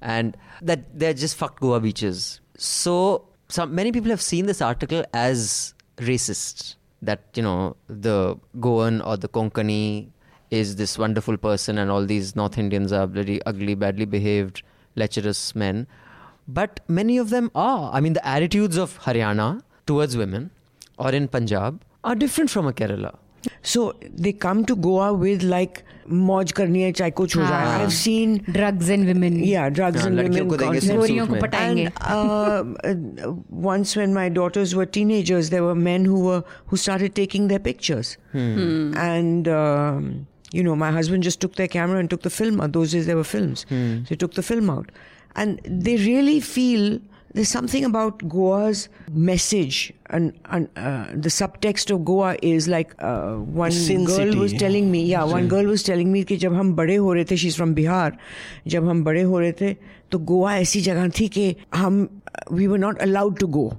and that they're just fucked Goa beaches. So some many people have seen this article as racist. That you know the Goan or the Konkani is this wonderful person, and all these North Indians are bloody ugly, badly behaved, lecherous men. But many of them are. I mean, the attitudes of Haryana towards women or in Punjab are different from a Kerala. So they come to Goa with like मौज करनी है चाहे कुछ हो जाए हाँ. I've seen drugs and women yeah drugs हाँ, and लड़कियों women को देंगे content. गोरियों को में. पटाएंगे And uh, uh, once when my daughters were teenagers, there were men who were who started taking their pictures, and um, you know, my husband just took their camera and took the film out. Those days there were films, so he took the film out, and they really feel. There's something about Goa's message, and, and uh, the subtext of Goa is like uh, one Sin girl City. was telling me, yeah, one girl was telling me कि जब हम बड़े हो रहे थे, she's from Bihar, जब हम बड़े हो रहे थे, तो गोवा ऐसी जगह थी कि हम we were not allowed to go.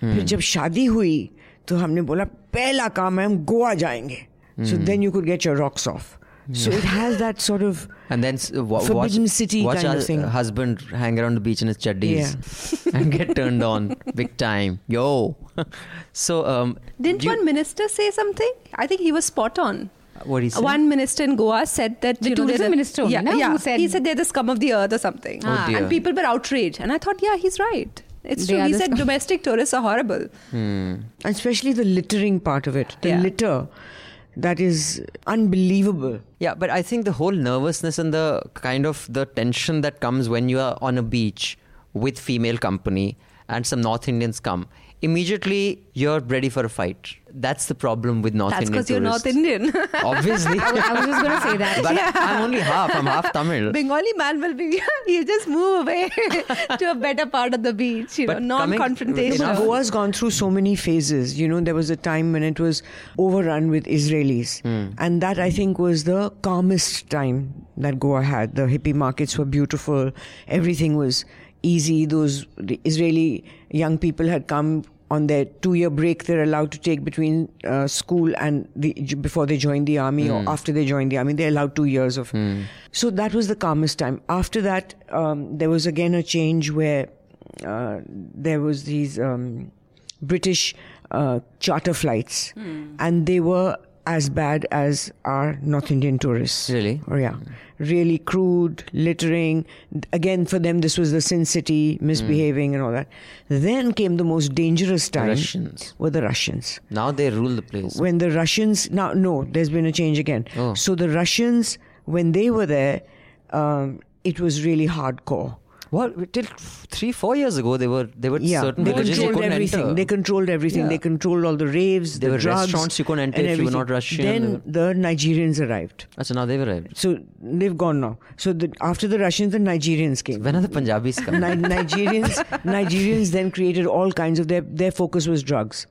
फिर जब शादी हुई, तो हमने बोला पहला काम है हम गोवा जाएंगे. So then you could get your rocks off. So it has that sort of And then s- wa- Forbidden watch, city watch kind of thing. husband hang around the beach in his chaddis <laughs> and get turned on big time. Yo. <laughs> so, um, Didn't do you- one minister say something? I think he was spot on. what do you say? One minister in Goa said that The you know, they're tourism minister only, yeah, na, yeah, who said- he said they're the scum of the earth or something, Oh, dear. and people were outraged. And I thought, yeah, he's right. It's They true. are He the said scum. domestic tourists are horrible. and especially the littering part of it. The Yeah. litter that is unbelievable. Yeah, but I think the whole nervousness and the kind of the tension that comes when you are on a beach with female company and some North Indians come immediately you're ready for a fight. That's the problem with North That's Indian because you're North. Indian. <laughs> Obviously. I was- I was just going to say that. but I'm only half. I'm half Tamil. Bengali man will be, <laughs> you just move away <laughs> to a better part of the beach, you But know, non-confrontational. Enough. Goa's gone through so many phases. You know, there was a time when it was overrun with Israelis. Hmm. And that, I think, was the calmest time that Goa had. The hippie markets were beautiful. Everything was easy. Those the Israeli young people had come on their two-year break. They're allowed to take between uh, school and the, before they join the army or after they join the army. They're allowed two years of. So that was the calmest time. After that, um, there was again a change where uh, there was these um, British uh, charter flights, and they were as bad as our North Indian tourists. Really? Oh, yeah. Really crude, littering. Again, for them, this was the Sin City, misbehaving and all that. Then came the most dangerous time. Russians. Were the Russians. Now they rule the place. When the Russians, now, no, there's been a change again. Oh. So the Russians, when they were there, um, it was really hardcore. What? Till three, four years ago, they were they were Yeah, certain they controlled everything. enter. They controlled everything. Yeah. They controlled all the raves, There the were drugs, restaurants you couldn't enter if you were not. Russian. Then the Nigerians arrived. Achha, now they've arrived. So they've gone now. So the, after the Russians, the Nigerians came. When are the Punjabis coming? Ni- Nigerians, <laughs> Nigerians then created all kinds of their their focus was drugs,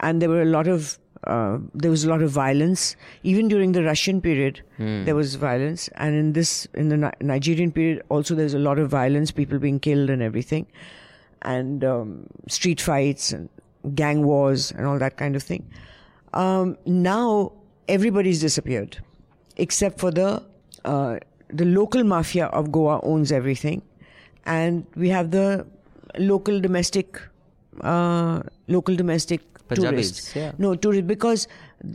and there were a lot of uh, there was a lot of violence. Even during the Russian period, there was violence, and in this in the Ni- Nigerian period also there's a lot of violence, people being killed and everything, and um, street fights and gang wars and all that kind of thing. Um, now everybody's disappeared, except for the uh, the local mafia of Goa owns everything, and we have the local domestic uh, local domestic Punjabis, tourists. yeah. No tourists because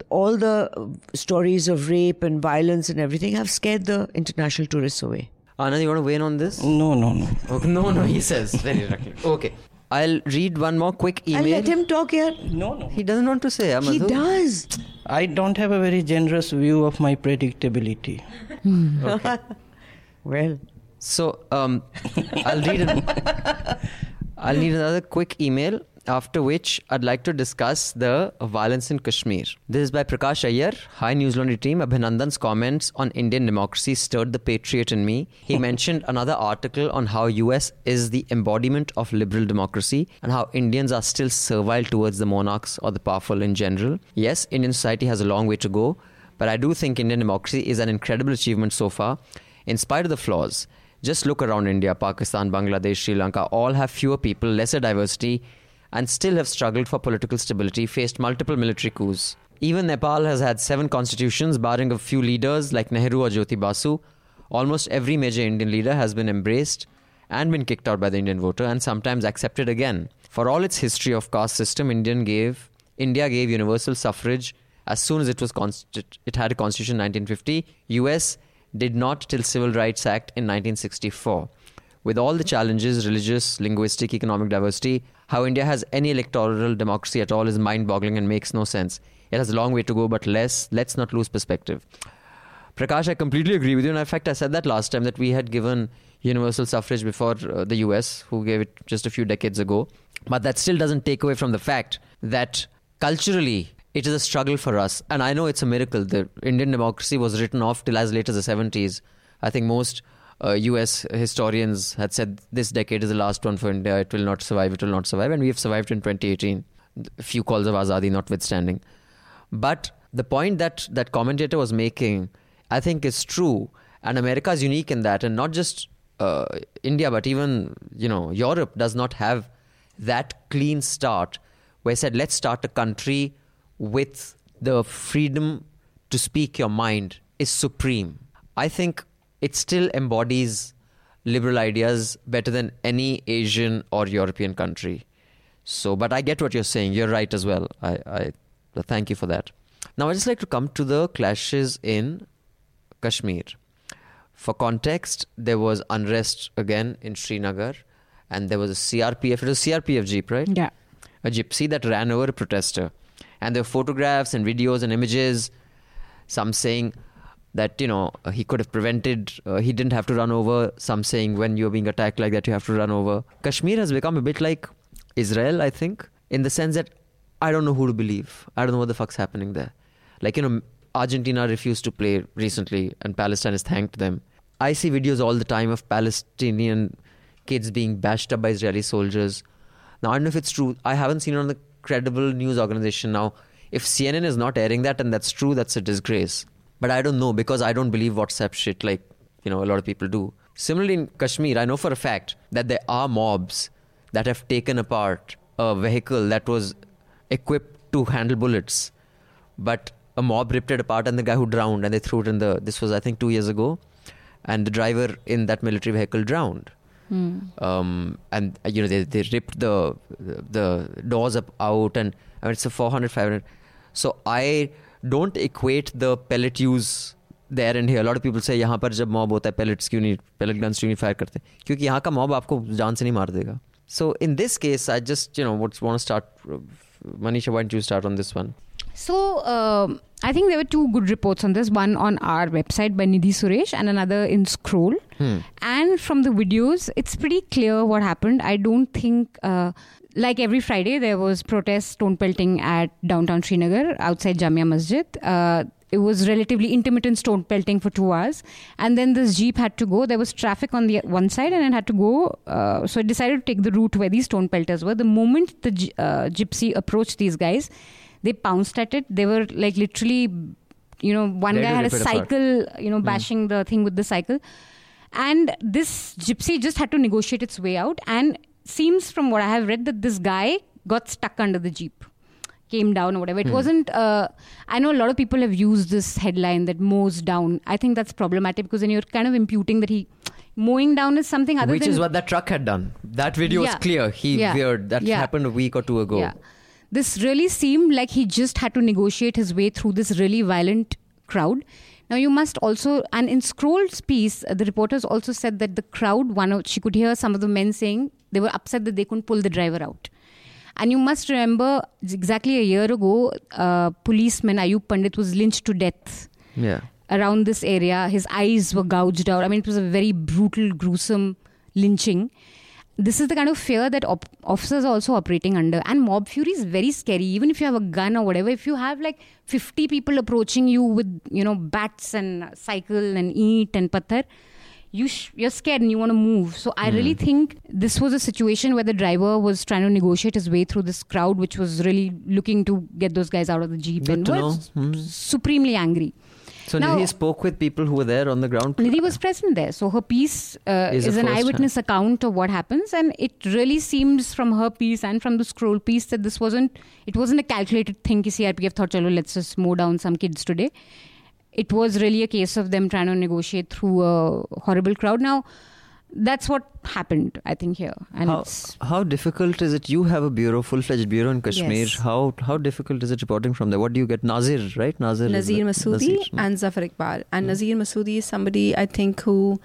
all the stories of rape and violence and everything have scared the international tourists away. Anand, you want to weigh in on this? No, no, no. Okay. No, no, he says very directly. Okay. I'll read one more quick email. And let him talk here. No, no. He doesn't want to say, huh, He does. I don't have a very generous view of my predictability. okay. <laughs> Well, So um, I'll read. An, I'll read another quick email. After which, I'd like to discuss the violence in Kashmir. This is by Prakash Iyer. Hi, Newslaundry team. Abhinandan's comments on Indian democracy stirred the patriot in me. He <laughs> mentioned another article on how US is the embodiment of liberal democracy and how Indians are still servile towards the monarchs or the powerful in general. Yes, Indian society has a long way to go, but I do think Indian democracy is an incredible achievement so far. In spite of the flaws, just look around India, Pakistan, Bangladesh, Sri Lanka, all have fewer people, lesser diversity, and still have struggled for political stability, faced multiple military coups. Even Nepal has had seven constitutions, barring a few leaders like Nehru or Jyoti Basu. Almost every major Indian leader has been embraced and been kicked out by the Indian voter and sometimes accepted again. For all its history of caste system, Indian gave India gave universal suffrage as soon as it was consti- it had a constitution in 1950. US did not till Civil Rights Act in 1964. With all the challenges, religious, linguistic, economic diversity, how India has any electoral democracy at all is mind-boggling and makes no sense. It has a long way to go, but less. Let's not lose perspective. Prakash, I completely agree with you. And in fact, I said that last time that we had given universal suffrage before uh, the US, who gave it just a few decades ago. But that still doesn't take away from the fact that culturally, it is a struggle for us. And I know it's a miracle. The Indian democracy was written off till as late as the 70s. I think most uh, US historians had said this decade is the last one for India. It will not survive. It will not survive. And we have survived in 2018. A few calls of Azadi notwithstanding. But the point that that commentator was making, I think, is true. And America is unique in that, and not just uh, India, but even you know Europe does not have that clean start. Where I said, let's start a country with the freedom to speak your mind is supreme. I think it still embodies liberal ideas better than any Asian or European country. So, but I get what you're saying. You're right as well. I, I thank you for that. Now, I'd just like to come to the clashes in Kashmir. For context, there was unrest again in Srinagar, and there was a CRPF. It was CRPF jeep, right? Yeah. A gypsy that ran over a protester, and there were photographs and videos and images. Some saying that you know he could have prevented. Uh, he didn't have to run over. Some saying when you're being attacked like that, you have to run over. Kashmir has become a bit like Israel, I think. in the sense that I don't know who to believe. I don't know what the fuck's happening there. Like, you know, Argentina refused to play recently and Palestine has thanked them. I see videos all the time of Palestinian kids being bashed up by Israeli soldiers. Now, I don't know if it's true. I haven't seen it on the credible news organization. Now, if CNN is not airing that and that's true, that's a disgrace. But I don't know because I don't believe WhatsApp shit like, you know, a lot of people do. Similarly, in Kashmir, I know for a fact that there are mobs that have taken apart a vehicle that was equipped to handle bullets. But a mob ripped it apart and the guy who drowned and they threw it in the, this was I think two years ago and the driver in that military vehicle drowned. Um, and you know they, they ripped the the doors up out and I mean it's a 400 500 so I don't equate the pallet use there and here lot of people say यहाँ पर जब mob होता है pallets क्यों नहीं palette guns क्यों नहीं fire करते? क्योंकि यहाँ का मॉब आपको जान से नहीं मार देगा। So in this case I just you know what want start Manisha want you start on this one so I think there two good reports on this one on our website by Nidhi Suresh and another in Scroll and from the videos it's very clear what happened I don't think like every Friday, there was protest stone pelting at downtown Srinagar outside Jamia Masjid. Uh, it was relatively intermittent stone pelting for two hours, and then this jeep had to go. There was traffic on the one side, and it had to go. Uh, so it decided to take the route where these stone pelters were. The moment the uh, gypsy approached these guys, they pounced at it. They were like literally, you know, one Ready guy had a it apart. cycle, you know, bashing the thing with the cycle. And this gypsy just had to negotiate its way out. And seems from what I have read that this guy got stuck under the jeep, came down or whatever. It wasn't. Uh, I know a lot of people have used this headline that mows down. I think that's problematic because then you're kind of imputing that he mowing down is something other which is what that truck had done that video Yeah. was clear he Yeah. veered that Yeah. happened a week or two ago Yeah. This really seemed like he just had to negotiate his way through this really violent crowd. Now, you must also, and in Scroll's piece, the reporters also said that the crowd, one of, she could hear some of the men saying they were upset that they couldn't pull the driver out. And you must remember, exactly a year ago, uh, policeman Ayub Pandit was lynched to death yeah around this area. His eyes were gouged out. I mean, it was a very brutal, gruesome lynching. This is the kind of fear that op- officers are also operating under. And mob fury is very scary. Even if you have a gun or whatever, if you have like 50 people approaching you with, you know, bats and cycle and eat and patthar, you sh- you're scared and you want to move. So I really think this was a situation where the driver was trying to negotiate his way through this crowd, which was really looking to get those guys out of the jeep Good and was. Hmm. supremely angry. so Now- he spoke with people who were there on the ground Nidhi was present there, so her piece uh, Is is, an eyewitness account of what happens, and it really seems from her piece and from the scroll piece that this wasn't it wasn't a calculated thing. Ki CRPF thought, "Chalo, let's just mow down some kids today." It was really a case of them trying to negotiate through a horrible crowd. Now, that's what happened, I think here, and how, how difficult is it you have a bureau full-fledged bureau in kashmir Yes. how how difficult is it reporting from there what do you get nazir right nazir Nazir Masoodi Nazir. Hmm. and Zafar Iqbal. And Nazir Masoodi is somebody I think who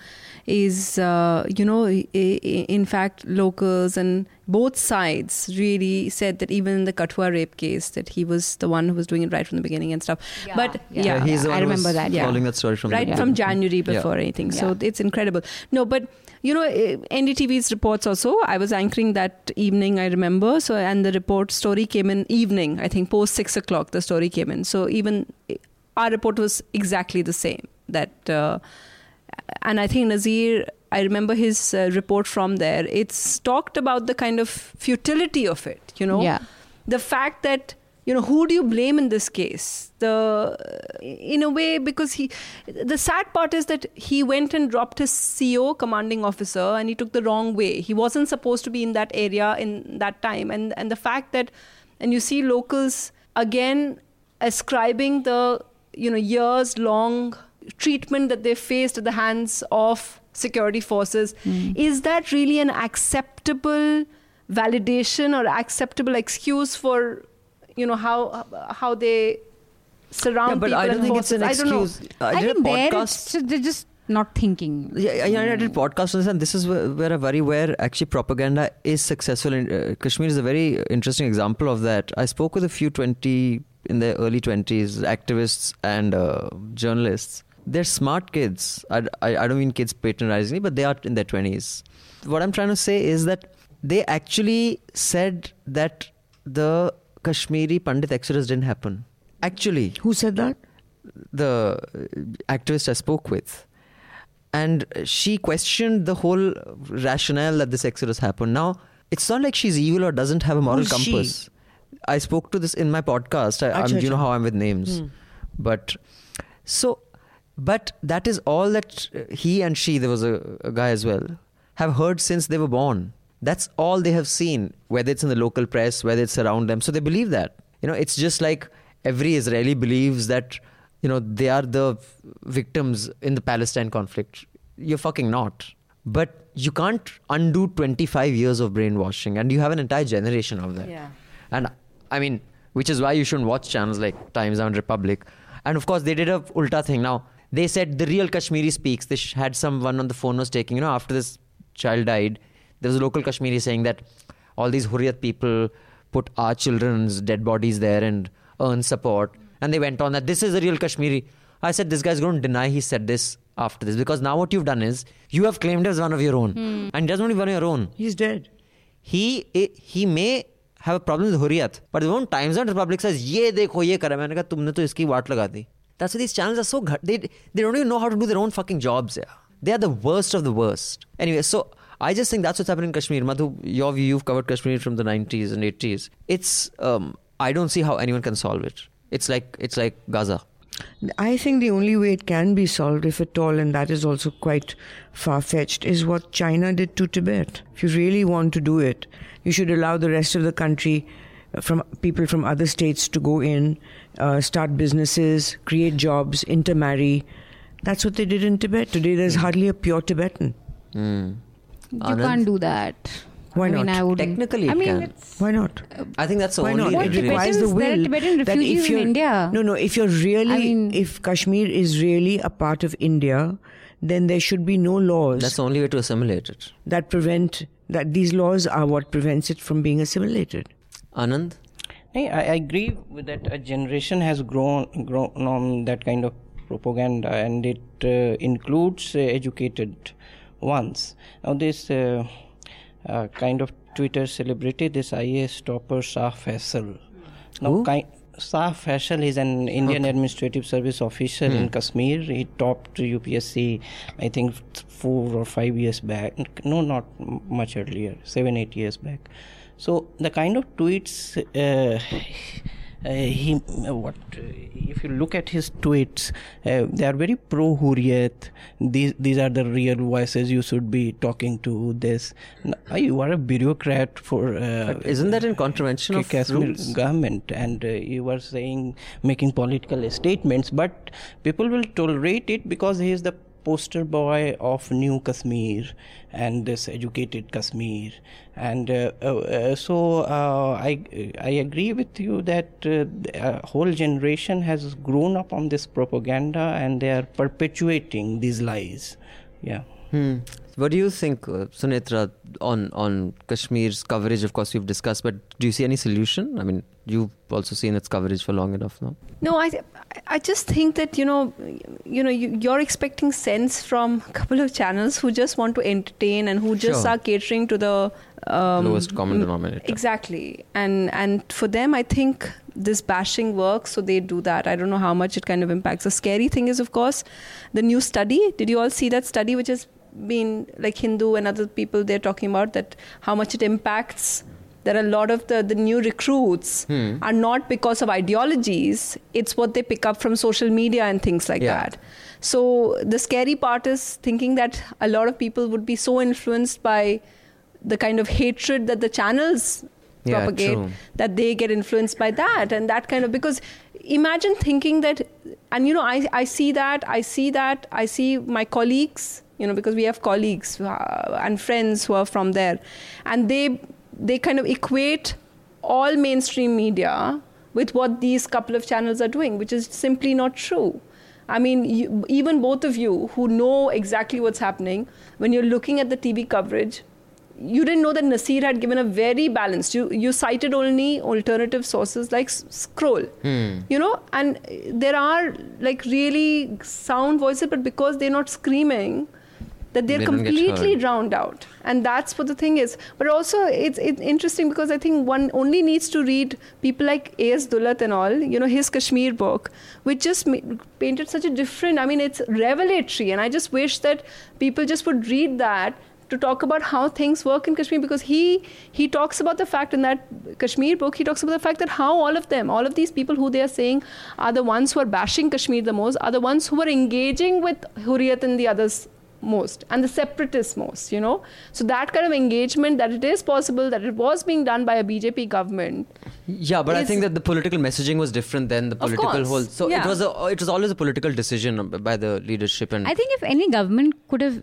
is, uh, you know, i- i- in fact, locals and both sides really said that even in the Kathua rape case, that he was the one who was doing it right from the beginning and stuff. but yeah. yeah, he's the I one who was remember that, yeah. following that story from right the from beginning. January Yeah. before anything. So Yeah. it's incredible. No, but you know, NDTV's reports also. I was anchoring that evening. I remember. So and the report story came in evening. I think post six o'clock the story came in. So even eh, our report was exactly the same. That uh, and I think Nazir. I remember his uh, report from there. It's talked about the kind of futility of it. You know, yeah. the fact that you know who do you blame in this case? The in a way because he the sad part is that he went and dropped his co commanding officer and he took the wrong way. He wasn't supposed to be in that area in that time. And and the fact that and you see locals again ascribing the you know years long treatment that they faced at the hands of security forces hmm. is that really an acceptable validation or acceptable excuse for you know how how they surround yeah, but people I don't and think it's an forces. I don't know. I, did a think there podcast. it's just, they're just not thinking. Yeah, yeah, I did podcast on this, and this is where, where I worry where actually propaganda is successful. In, uh, Kashmir is a very interesting example of that. I spoke with a few 20 in their early 20s activists and uh, journalists. They're smart kids. I, I, I don't mean kids patronizingly, but they are in their 20s. What I'm trying to say is that they actually said that the Kashmiri Pandit exodus didn't happen. Actually, Who said that? the activist I spoke with, and she questioned the whole rationale that this exodus happened. Now, it's not like she's evil or doesn't have a moral Who's she? compass. I spoke to this in my podcast. I, I'm, you know how I'm with names, Hmm. but so, but that is all that he and she. There was a, a guy as well. Have heard since they were born. That's all they have seen, whether it's in the local press, whether it's around them. So they believe that. You know, it's just like every Israeli believes that you know they are the victims in the Palestine conflict. You're fucking not. But you can't undo 25 years of brainwashing, and you have an entire generation of that. Yeah. And I mean, which is why you shouldn't watch channels like Times and Republic. And of course, they did a ulta thing. Now they said the real Kashmiri speaks. They had someone on the phone was taking. You know, after this child died, there was a local Kashmiri saying that all these Hurriyat people put our children's dead bodies there and earn support. And they went on that this is a real Kashmiri. I said this guy's going to deny he said this after this because now what you've done is you have claimed as one of your own, and doesn't only one of your own He's dead. he he may have a problem with Hurriyat, but the one Times and Republic says ये देखो ये करा मैंने कहा तुमने तो इसकी वाट लगा दी. That's why these channels are so ghat- they they don't even know how to do their own fucking jobs. Yeah, they are the worst of the worst. Anyway, so I just think that's what's happening in Kashmir. Madhu, your view, you've covered Kashmir from the 90s and 80s. It's um, I don't see how anyone can solve it. It's like it's like Gaza. I think the only way it can be solved, if at all, and that is also quite far fetched, is what China did to Tibet. If you really want to do it, you should allow the rest of the country, uh, from people from other states, to go in, uh, start businesses, create jobs, intermarry. That's what they did in Tibet. Today, there's hardly a pure Tibetan. Mm. You can't do that. Why I mean, not? I wouldn't. Technically I mean, can. Why not? I think that's the Why only. not? What it requires the Tibetans- there are will. Tibetan that if in you're, India. No, no. If you're really, I mean- if Kashmir is really a part of India, then there should be no laws That's the only way to assimilate it. that prevent that. These laws are what prevents it from being assimilated. Anand. I, I agree with that. A generation has grown grown on that kind of propaganda, and it uh, includes uh, educated ones. Now, this uh, uh, kind of Twitter celebrity, this IAS topper Shah Faisal. Now, ki- Shah Faisal is an Indian Administrative Service official Hmm. in Kashmir. He topped UPSC, I think, four or five years back. No, not much earlier, seven, eight years back. So the kind of tweets uh, he uh, what uh, if you look at his tweets, uh, they are very pro Hurriyat. These these are the real voices you should be talking to. This uh, you are a bureaucrat for. Uh, isn't that in contravention of Kashmir rules? government and uh, you were saying making political statements but people will tolerate it because he is the poster boy of new kashmir and this educated kashmir. And uh, uh, uh, so i i agree with you that uh, whole generation has grown up on this propaganda and they are perpetuating these lies. Yeah. Hmm. What do you think, uh, Sunetra, on on Kashmir's coverage? Of course, we've discussed, but do you see any solution? I mean, you've also seen its coverage for long enough now. No, I, I just think that you know, you know, you, you're expecting sense from a couple of channels who just want to entertain and who just Sure. are catering to the um, Lowest common denominator. Exactly, and and for them, I think this bashing works, so they do that. I don't know how much it kind of impacts. The scary thing is, of course, the new study. Did you all see that study, which has been like Hindu and other people they're talking about that how much it impacts. Are a lot of the, the new recruits Hmm. are not because of ideologies, it's what they pick up from social media and things like Yeah. that. So the scary part is thinking that a lot of people would be so influenced by the kind of hatred that the channels Yeah, propagate true. that they get influenced by that and that kind of because imagine thinking that and you know I, I see that I see that I see my colleagues you know because we have colleagues uh, and friends who are from there and they they kind of equate all mainstream media with what these couple of channels are doing which is simply not true I mean, you, even both of you who know exactly what's happening, when you're looking at the TV coverage, you didn't know that Nasir had given a very balanced. You you cited only alternative sources like S- Scroll, Hmm. you know, and there are like really sound voices, but because they're not screaming, that they're They completely drowned out. And that's what the thing is. But also it's, it's interesting because i think one only needs to read people like A.S. Dulat and all you know his kashmir book which just ma- painted such a different i mean it's revelatory. And i just wish that people just would read that to talk about how things work in Kashmir because he he talks about the fact in that Kashmir book he talks about the fact that how all of them all of these people who they are saying are the ones who are bashing Kashmir the most are the ones who are engaging with Hurriyat and the others most and the separatists most you know so that kind of engagement that it is possible that it was being done by a BJP government Yeah, but I think that the political messaging was different than the Of political course, whole. So it was a, it was always a political decision by the leadership and I think if any government could have,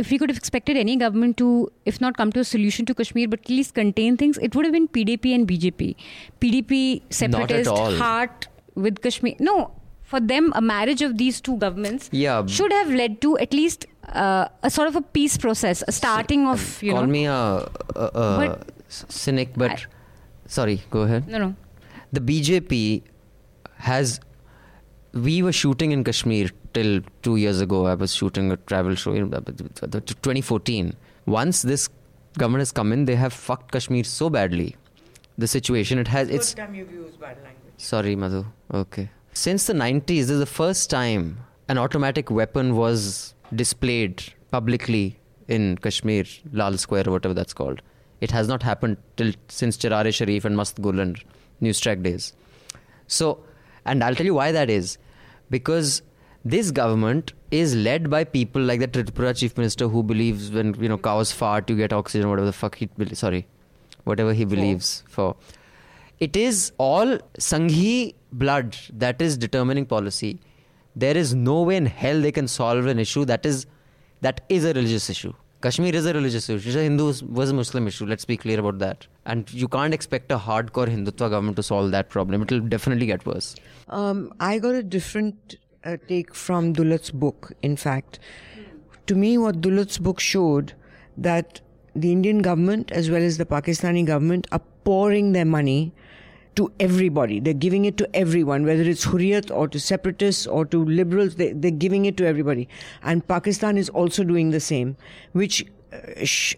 if we could have expected any government to, if not come to a solution to Kashmir, but at least contain things, it would have been PDP and BJP. PDP separatist all. heart with Kashmir. No, for them, a marriage of these two governments Yeah. should have led to at least uh, a sort of a peace process, a starting of you call know. me a, a, a But- cynic, but I- sorry, go ahead. no, no. The BJP has. We were shooting in Kashmir till two years ago. I was shooting a travel show in uh, 2014. Once this government has come in, they have fucked Kashmir so badly. The situation it has. It's time you've used bad language. Sorry, Madhu. Okay. Since the 90s, this is the first time an automatic weapon was displayed publicly in Kashmir, Lal Square, or whatever that's called. It has not happened till since Charare Sharif and Mast Gul and News Track days. So, and I'll tell you why that is. Because this government is led by people like the Tripura chief minister who believes when you know cows fart you get oxygen, whatever the fuck he sorry, whatever he believes for. It is all Sanghi blood that is determining policy. There is no way in hell they can solve an issue that is that is a religious issue. Kashmir is a religious issue. It's a Hindu was a Muslim issue. Let's be clear about that. And you can't expect a hardcore Hindutva government to solve that problem. It will definitely get worse. Um, I got a different uh, take from Dulat's book, in fact. To me, what Dulat's book showed that the Indian government as well as the Pakistani government are pouring their money to everybody. They're giving it to everyone, whether it's Hurriyat or to separatists or to liberals, they, they're giving it to everybody. And Pakistan is also doing the same, which, uh,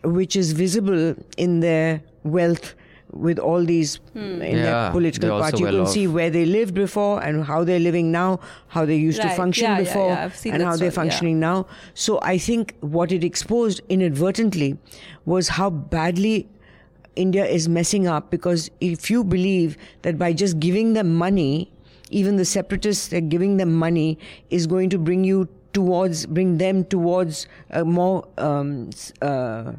which is visible in their wealth with all these in Yeah, their political they're party. You well can off. see where they lived before and how they're living now, how they used to function Yeah, yeah, before, yeah. I've and that how they're story, yeah. functioning now. So I think what it exposed inadvertently was how badly India is messing up because if you believe that by just giving them money, even the separatists that giving them money is going to bring you towards, bring them towards a more um, uh,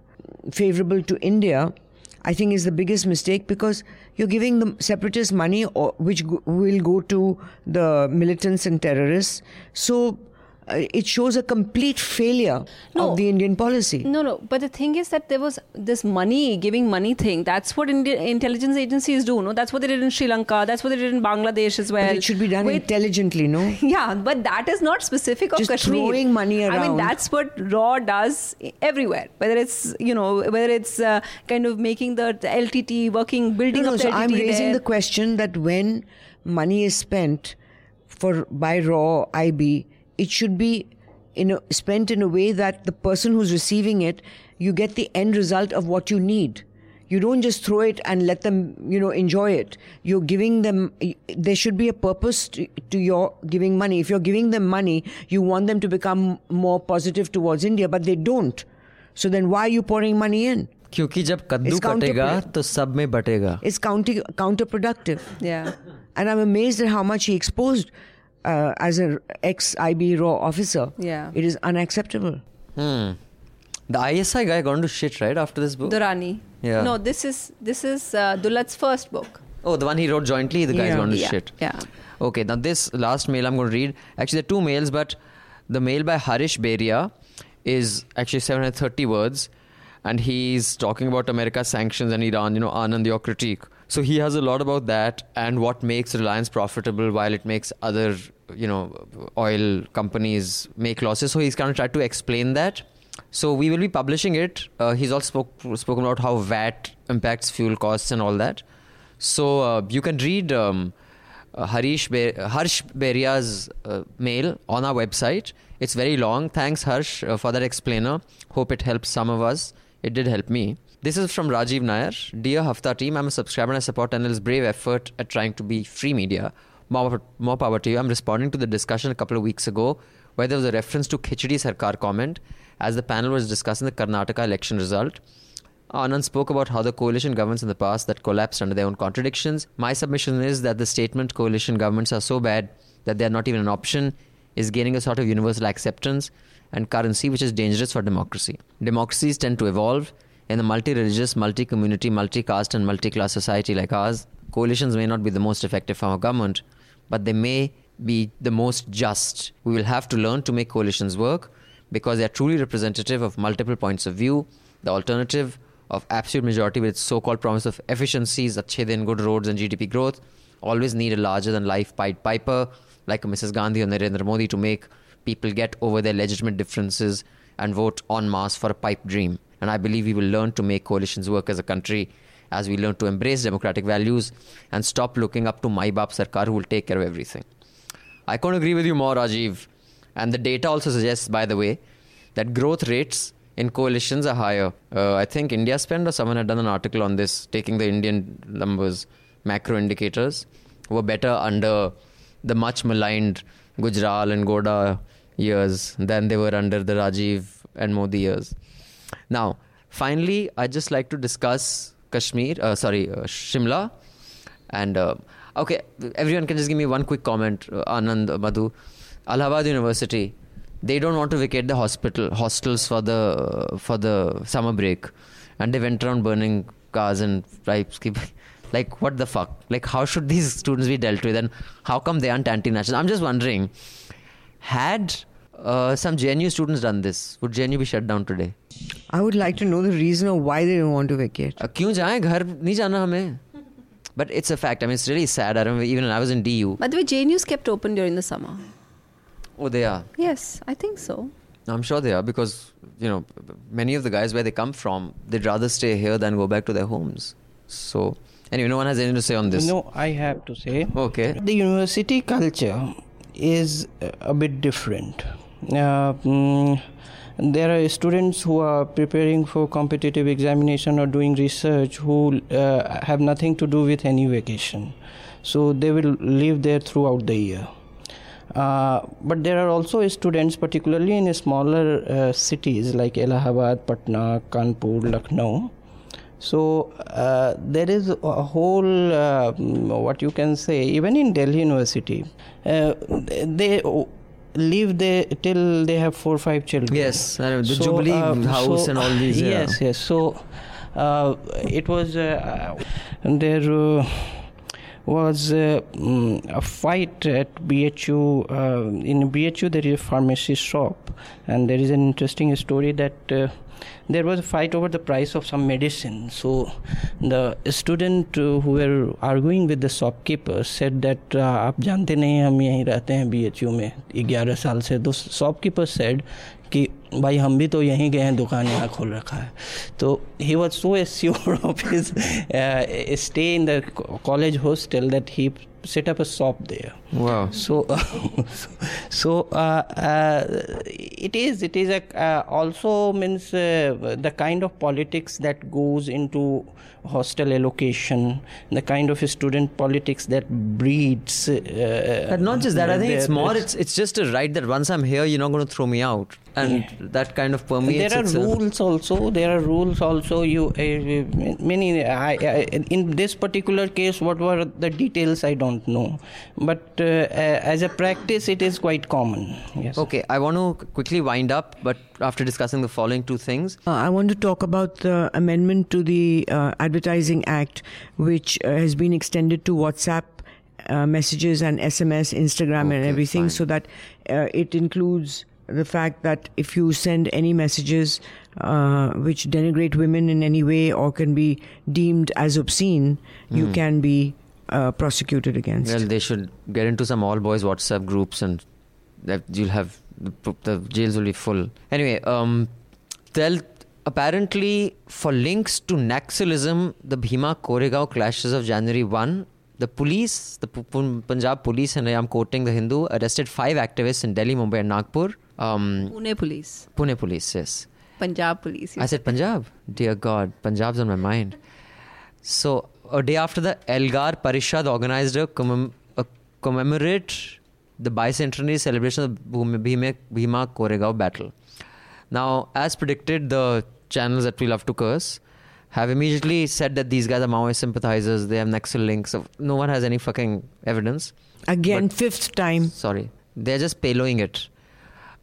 favorable to India, I think is the biggest mistake because you're giving the separatists money, or, which go, will go to the militants and terrorists. So it shows a complete failure No. of the Indian policy. No, no. But the thing is that there was this money, giving money thing. That's what Indian intelligence agencies do. No, that's what they did in Sri Lanka. That's what they did in Bangladesh as well. But it should be done With- intelligently, no? <laughs> Yeah, but that is not specific of Just Kashmir. throwing money around. I mean, that's what Raw does everywhere. Whether it's you know, whether it's uh, kind of making the, the LTT working, building No, no, up so I'm raising there. the question that when money is spent for by raw IB, it should be in a, spent in a way that the person who's receiving it, you get the end result of what you need. You don't just throw it and let them, you know, enjoy it. You're giving them. There should be a purpose to, to your giving money. If you're giving them money, you want them to become more positive towards India, but they don't. So then, why are you pouring money in? क्योंकि जब कद्दू It's कटेगा counterproductive. तो सब में बटेगा It's counter, counterproductive. yeah. And I'm amazed at how much he exposed uh, as an ex IB raw officer. Yeah. It is unacceptable. Hmm. The ISI guy gone to shit right after this book. Durrani. Yeah. No, this is this is uh, Dulat's first book. oh, the one he wrote jointly. The guy's Yeah. gone to Yeah, shit. yeah. Okay, now this last mail I'm going to read. Actually, there are two mails, but the mail by Harish Beria is actually 730 words, and he's talking about America's sanctions and Iran. You know, Anand, your critique. So he has a lot about that and what makes Reliance profitable while it makes other, you know, oil companies make losses. So he's kind of tried to explain that. So we will be publishing it. Uh, he's also spoke, spoken about how VAT impacts fuel costs and all that. So uh, you can read um, uh, Harish Be- Harsh Beria's uh, mail on our website. It's very long. Thanks, Harsh, uh, for that explainer. Hope it helps some of us. It did help me. This is from Rajiv Nair. Dear Hafta team, I'm a subscriber and I support NL's brave effort at trying to be free media. More, more power to you. I'm responding to the discussion a couple of weeks ago where there was a reference to Khichdi Sarkar comment as the panel was discussing the Karnataka election result. Anand spoke about how the coalition governments in the past that collapsed under their own contradictions. My submission is that the statement coalition governments are so bad that they are not even an option is gaining a sort of universal acceptance and currency which is dangerous for democracy. Democracies tend to evolve in a multi-religious, multi-community, multi-caste and multi-class society like ours. Coalitions may not be the most effective form of government, but they may be the most just. We will have to learn to make coalitions work because they are truly representative of multiple points of view. The alternative of absolute majority with its so-called promise of efficiencies, achhe din, good roads and GDP growth, always need a larger-than-life Pied Piper like Mrs. Gandhi or Narendra Modi to make people get over their legitimate differences and vote en masse for a pipe dream. And I believe we will learn to make coalitions work as a country as we learn to embrace democratic values and stop looking up to Mai Baap Sarkar who will take care of everything. I can't agree with you more, Rajiv. And the data also suggests, by the way, that growth rates in coalitions are higher. Uh, I think India Spend or someone had done an article on this, taking the Indian numbers, macro indicators, were better under the much maligned Gujral and Gowda years than they were under the Rajiv and Modi years. Now, finally, I'd just like to discuss Kashmir, uh, sorry, uh, Shimla. And uh, okay, everyone can just give me one quick comment, uh, Anand, uh, Madhu. Allahabad University, they don't want to vacate the hospital hostels for the for the summer break, and they went around burning cars and pipes. <laughs> like what the fuck? Like how should these students be dealt with, and how come they aren't anti-national? I'm just wondering, had uh, some JNU students done this, would JNU be shut down today? I would like to know the reason of why they don't want to vacate. Uh, क्यों जाएं घर नहीं जाना हमें but it's a fact I mean it's really sad I remember even when I was in DU By the way, JNU's kept open during the summer. oh they are Yes, I think so. I'm sure they are because you know many of the guys where they come from they'd rather stay here than go back to their homes so anyway no one has anything to say on this No, I have to say. okay The university culture is a bit different. Uh, mm, there are students who are preparing for competitive examination or doing research who uh, have nothing to do with any vacation. So they will live there throughout the year. Uh, but there are also students, particularly in smaller uh, cities like Allahabad, Patna, Kanpur, Lucknow. So uh, there is a whole, uh, what you can say, even in Delhi University, uh, they live there till they have four or five children. yes I know, the Jubilee house so- and all these yeah. Yes, yes. So uh, it was uh, there uh, was uh, mm, a fight at BHU. Uh, in BHU, there is a pharmacy shop, and there is an interesting story that. There was fight over the price of some medicine so the student student uh, who were arguing with said that ah, आप जानते नहीं हम यहीं रहते हैं B H U में ग्यारह साल से। तो शॉपकीपर सेड कि भाई हम भी तो यहीं गए हैं दुकान यहाँ खोल रखा है। तो he was so assure of is stay in the college hostel that he set up a shop there wow so <laughs> so uh, uh, it is it is a uh, also means uh, the kind of politics that goes into hostel allocation the kind of student politics that breeds uh, But not just that, I think it's more. It's it's just a right that once I'm here, you're not going to throw me out, and Yeah. that kind of permeates. there are itself. rules also there are rules also you uh, many I, I, in this particular case what were the details i don't know but uh, uh, as a practice it is quite common. Yes. Okay, I want to quickly wind up, but after discussing the following two things, Uh, I want to talk about the amendment to the uh, Advertising Act, which uh, has been extended to WhatsApp uh, messages and SMS, Instagram, and everything, fine. so that uh, it includes the fact that if you send any messages uh, which denigrate women in any way or can be deemed as obscene, you can be uh, prosecuted against. well, they should get into some all boys WhatsApp groups, and that you'll have the, the jails will be full. Anyway, um, they'll apparently for links to Naxalism, the Bhima Koregaon clashes of January 1 The police, the P- P- Punjab police, and I am quoting the Hindu, arrested five activists in Delhi, Mumbai, and Nagpur. Um, Pune police, Pune police, yes. Punjab police. I said Punjab. Dear God, Punjab's on my mind. So a day after the Elgar Parishad organized a, commem- a commemorate the bicentenary celebration of the Bhima, Bhima Koregaon battle. Now, as predicted, the channels that we love to curse have immediately said that these guys are Maoist sympathizers. They have Naxal links. So no one has any fucking evidence. Again, fifth time. Sorry, they're just payloading it.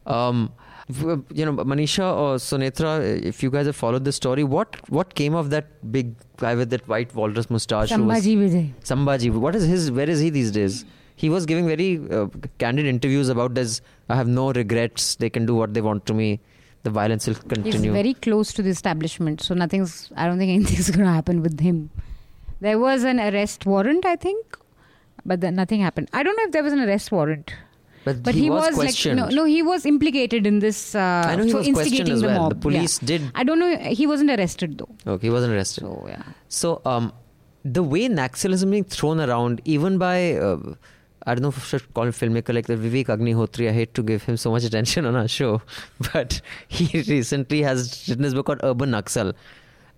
Um, you know, Manisha or Sunetra, if you guys have followed the story, what what came of that big guy with that white walrus mustache? Sambhaji Bhide. Sambhaji. What is his? Where is he these days? He was giving very uh, candid interviews about this. I have no regrets. They can do what they want to me. The violence will continue. He's very close to the establishment, so nothing's. I don't think anything's <laughs> going to happen with him. There was an arrest warrant, I think, but then nothing happened. I don't know if there was an arrest warrant, but, but he, he, was, like questioned. no, no, he was implicated in this. Uh, I know he for was questioned instigating as the well. mob. The police yeah. did. I don't know. He wasn't arrested though. Okay, he wasn't arrested. So yeah. So, um, the way Naxalism being thrown around, even by, uh, I don't know if I should call him filmmaker like the Vivek Agnihotri, I hate to give him so much attention on our show, <laughs> but he recently has written his book called Urban Naxal.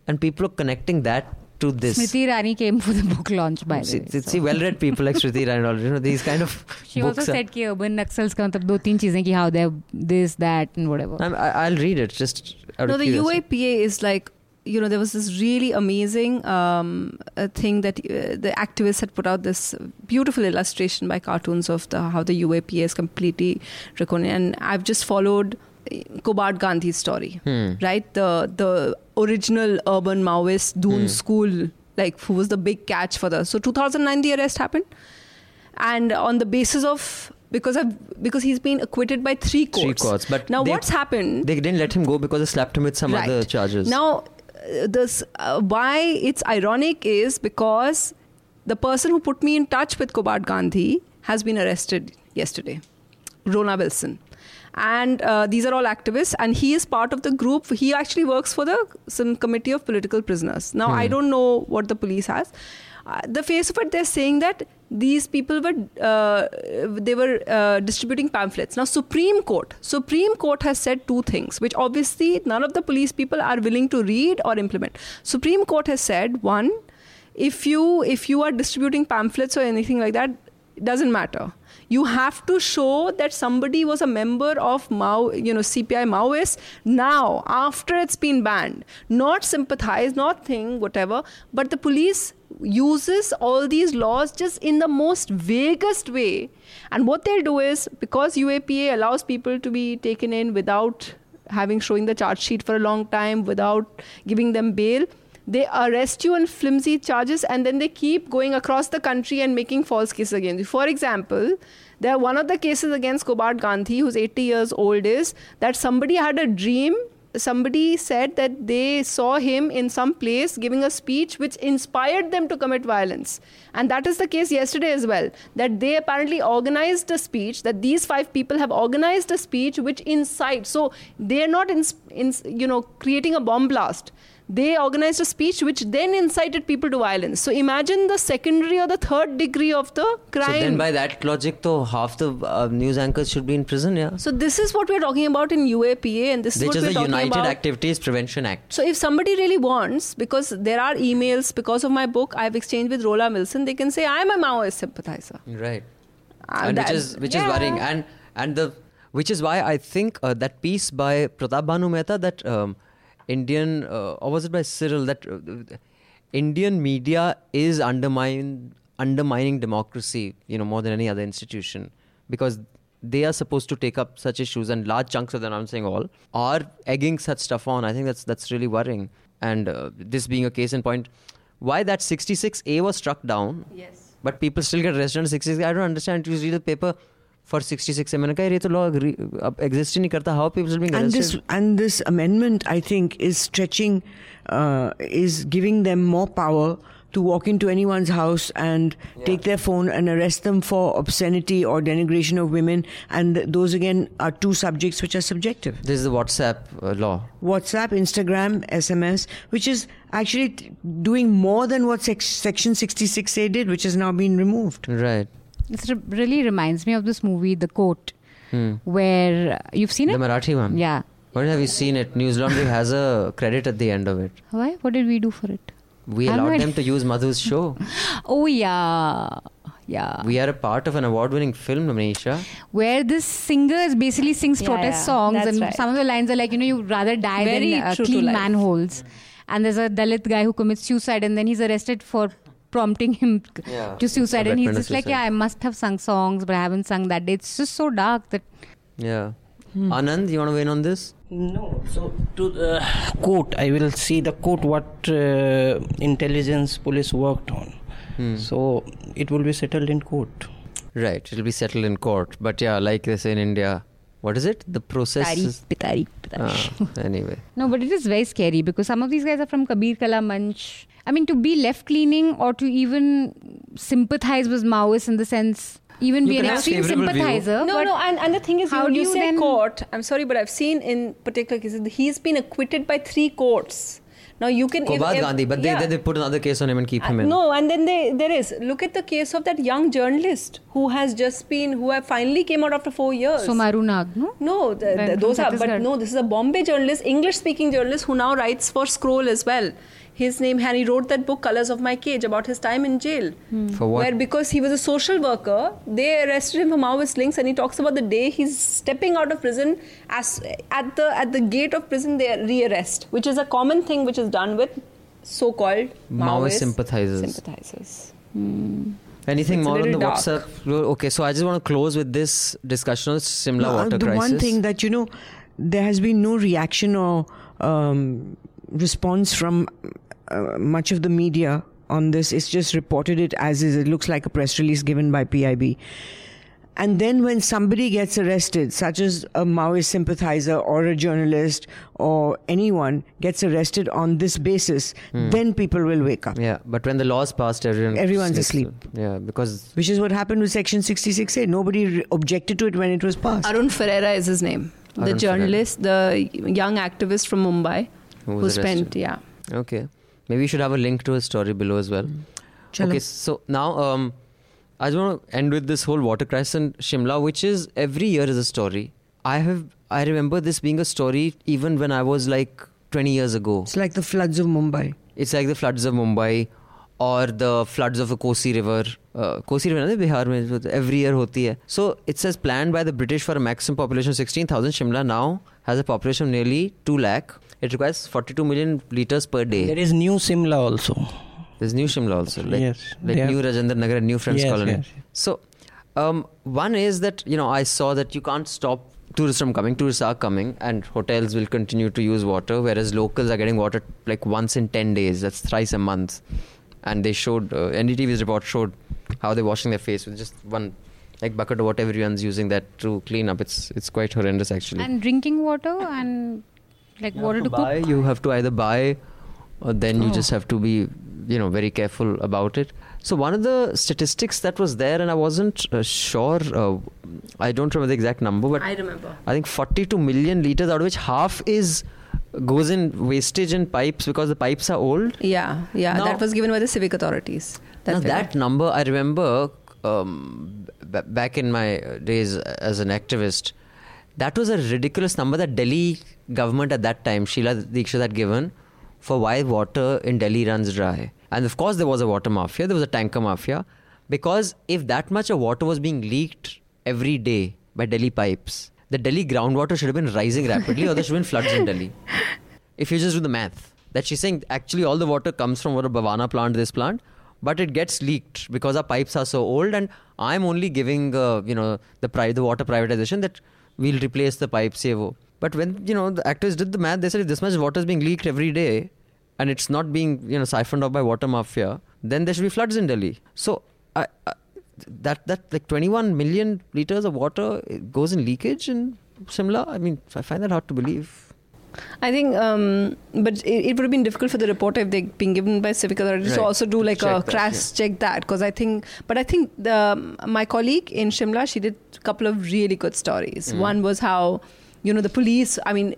And people are connecting that to this. Smriti Irani came for the book launch, by the way. See, well-read people like Smriti Irani, all, you know, these kind of <laughs> She also said that urban Naxals ka matlab do teen cheezein ki how they're this, that, and whatever. I'm, I, will read it just. no, the UAPA is like you know there was this really amazing um, uh, thing that uh, the activists had put out this beautiful illustration by cartoons of the, how the UAPA is completely draconian. And I've just followed Kobad Gandhi's story, Hmm. right? The the original urban Maoist Doon Hmm. school, like who was the big catch for the. So 2009, the arrest happened, and on the basis of because of because he's been acquitted by three courts. Three courts, but now they- what's happened? They didn't let him go because they slapped him with some other charges. Now, uh, this uh, why it's ironic is because the person who put me in touch with Kobad Gandhi has been arrested yesterday, Rona Wilson. And uh, these are all activists, and he is part of the group. He actually works for the some committee of political prisoners. Now, I Hmm. don't know what the police has. Uh, the face of it, they're saying that these people were uh, they were uh, distributing pamphlets. Now, Supreme Court, Supreme Court has said two things, which obviously none of the police people are willing to read or implement. Supreme Court has said one, if you if you are distributing pamphlets or anything like that, it doesn't matter. You have to show that somebody was a member of Mao, you know, CPI Maoists now after it's been banned, not sympathize, not think, whatever. But the police uses all these laws just in the most vaguest way. And what they'll do is because UAPA allows people to be taken in without having showing the charge sheet for a long time, without giving them bail they arrest you on flimsy charges and then they keep going across the country and making false cases against you. For example, there are one of the cases against Kobad Gandhi, who's 80 years old, is that somebody had a dream. Somebody said that they saw him in some place giving a speech which inspired them to commit violence. And that is the case yesterday as well. That they apparently organized a speech, that these five people have organized a speech which incites. So they're not, in, in, you know, creating a bomb blast they organized a speech which then incited people to violence. So imagine the secondary or the third degree of the crime. So then, by that logic, though, half the uh, news anchors should be in prison, yeah. So this is what we're talking about in UAPA, and this is Which what is we're the United about. Activities Prevention Act. So if somebody really wants, because there are emails, because of my book, I've exchanged with Rona Wilson, they can say I'm a Maoist sympathizer. Right. Uh, and which is which yeah. is worrying and and the which is why I think uh, that piece by Pratap Bhanu Mehta that um, Indian uh, or was it by Cyril that uh, Indian media is undermine undermining democracy you know more than any other institution? Because they are supposed to take up such issues and large chunks of them I'm saying all are egging such stuff on. I think that's that's really worrying. And uh, this being a case in point why that 66A was struck down Yes. but people still get arrested on 66 I don't understand. You read the paper for 66 मैंने कहा ये तो law agree- अब exist ही नहीं करता how are people still being and arrested this and this amendment, I think, is stretching, uh, is giving them more power to walk into anyone's house and take their phone and arrest them for obscenity or denigration of women. And those again are two subjects which are subjective. This is the WhatsApp uh, law. WhatsApp, Instagram, SMS, which is actually t- doing more than what sec- Section 66A did, which has now been removed. Right. This re- really reminds me of this movie, The Court, Hmm. where uh, you've seen The it. The Marathi one. Yeah. When have you seen it? Newslaundry has a credit at the end of it. Why? What did we do for it? We I'm allowed not- them to use Madhu's show. <laughs> Oh yeah, yeah. We are a part of an award-winning film, Manisha. Where this singer basically sings Yeah, protest yeah, songs, that's and right. some of the lines are like, you know, you'd rather die Very than uh, true to clean life. manholes. And there's a Dalit guy who commits suicide, and then he's arrested for prompting him Yeah. to suicide. And he's just like, suicide. yeah, I must have sung songs, but I haven't sung that day. It's just so dark that Yeah. Hmm. Anand, you want to weigh in on this? No, so to the court, I will see the court what uh, intelligence police worked on. Hmm. So it will be settled in court. Right. It'll be settled in court. But yeah, like they say in India, what is it? The process. is- Ah, anyway. <laughs> No, but it is very scary because some of these guys are from Kabir Kala Manch. I mean, to be left leaning or to even sympathize with Maoists in the sense, even You be an can extreme favourable view. sympathizer. No, but no, and, and the thing is, how when do you, you say court, I'm sorry, but I've seen in particular cases, he's been acquitted by three courts. Now you can. if- Kobad if- Gandhi, but yeah. they, they put another case on him and keep uh, him in. No, and then they, there is. Look at the case of that young journalist who has just been, who have finally came out after four years. Somaru Nag, no? No, the, the, those are, but no, this is a Bombay journalist, English speaking journalist who now writes for Scroll as well. His name, and he wrote that book, Colors of My Cage, about his time in jail. Hmm. For what? Where because he was a social worker, they arrested him for Maoist links, and he talks about the day he's stepping out of prison. As at the at the gate of prison, they rearrest, which is a common thing which is done with so-called Maoist Maoist sympathizers. Sympathizers. Hmm. Anything It's more on the dark. WhatsApp? Okay, so I just want to close with this discussion on Simla No, uh, water the crisis. one thing that you know, there has been no reaction or um, response from uh, much of the media on this. is just reported it as is. It looks like a press release given by PIB. And then when somebody gets arrested, such as a Maoist sympathizer or a journalist or anyone gets arrested on this basis, then people will wake up. yeah, but when the law's passed, everyone Everyone's sleeps. asleep. Yeah, because Which is what happened with Section 66A. Nobody re- objected to it when it was passed. Arun Ferreira is his name. The Arun journalist, the young activist from Mumbai Who who, spent, yeah. okay, Maybe you should have a link to his story below as well. Hmm. Okay, so now um, I just want to end with this whole water crisis in Shimla, which is every year is a story. I have I remember this being a story even when I was like 20 years ago. It's like the floods of Mumbai. It's like the floods of Mumbai or the floods of the Kosi River. Uh, Kosi River, na, Bihar every year hoti hai. So it says planned by the British for a maximum population of 16,000. Shimla now has a population of nearly 2 lakh it requires 42 million liters per day. There is new Simla also. There's new Shimla also, like, Yes, like they new have- Rajendra Nagar and new Friends Yes, Colony. yes. So, um, one is that you know I saw that you can't stop tourists from coming. Tourists are coming, and hotels will continue to use water, whereas locals are getting water like once in ten days. That's thrice a month. And they showed uh, NDTV's report showed how they're washing their face with just one like bucket of water. Everyone's using that to clean up. It's it's quite horrendous actually. And drinking water and like You water have to to buy, cook. You have to either buy, or then you Oh. just have to be, you know, very careful about it. So one of the statistics that was there, and I wasn't uh, sure. Uh, I don't remember the exact number, but I remember. I think 42 million liters, out of which half is goes in wastage in pipes because the pipes are old. Yeah, yeah. Now- that was given by the civic authorities. Now figure. that number, I remember um, b- back in my days as an activist, that was a ridiculous number that Delhi government at that time, Sheila Dikshit had given for why water in Delhi runs dry. And of course, there was a water mafia, there was a tanker mafia, because if that much of water was being leaked every day by Delhi pipes, the Delhi groundwater should have been rising rapidly, or there should have been floods in Delhi. If you just do the math, that she's saying actually all the water comes from what a Bawana plant, this plant, but it gets leaked because our pipes are so old, and I'm only giving uh, you know the pri- the water privatization that we'll replace the pipes. Ye wo. But when you know the actors did the math, they said if this much water is being leaked every day, and it's not being you know siphoned off by water mafia, then there should be floods in Delhi. So I, I, that that like 21 million liters of water goes in leakage in Shimla. I mean, I find that hard to believe. I think, um, but it, it would have been difficult for the reporter if they'd been given by civic authorities to also do like Check a that, crash check that because I think, but I think the my colleague in Shimla she did a couple of really good stories. Mm. One was how, you know, the police. I mean,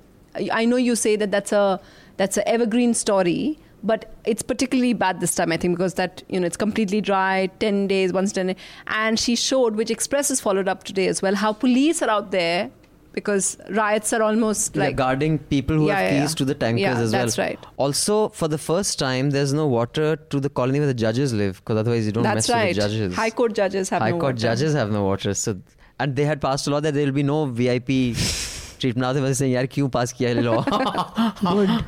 I know you say that that's a that's an evergreen story. But it's particularly bad this time, I think, because that you know it's completely dry, ten days, once ten, and she showed, which Express has followed up today as well, how police are out there because riots are almost Yeah, like guarding people who Yeah, have yeah, keys yeah. to the tankers Yeah, as well. that's right. Also, for the first time, there's no water to the colony where the judges live, because otherwise you don't That's mess right. with the judges. High court judges have High no court water. judges have no water. So, and they had passed a law that there will be no VIP <laughs> treatment. Now they were saying, "यार क्यों pass किया ये law?"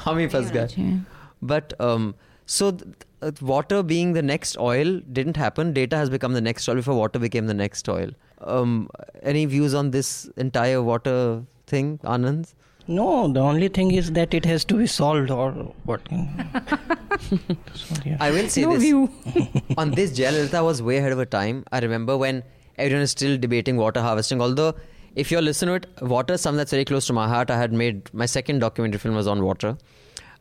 हम ही फंस गए. But um, so th- uh, water being the next oil didn't happen. Data has become the next oil before water became the next oil. Um, any views on this entire water thing, Anand? No, the only thing is that it has to be solved or what. <laughs> so, yeah. I will say No this. view. <laughs> on this, Jayalalitha was way ahead of her time. I remember when everyone is still debating water harvesting. Although, if you're listening to it, water is something that's very close to my heart. I had made my second documentary film was on water.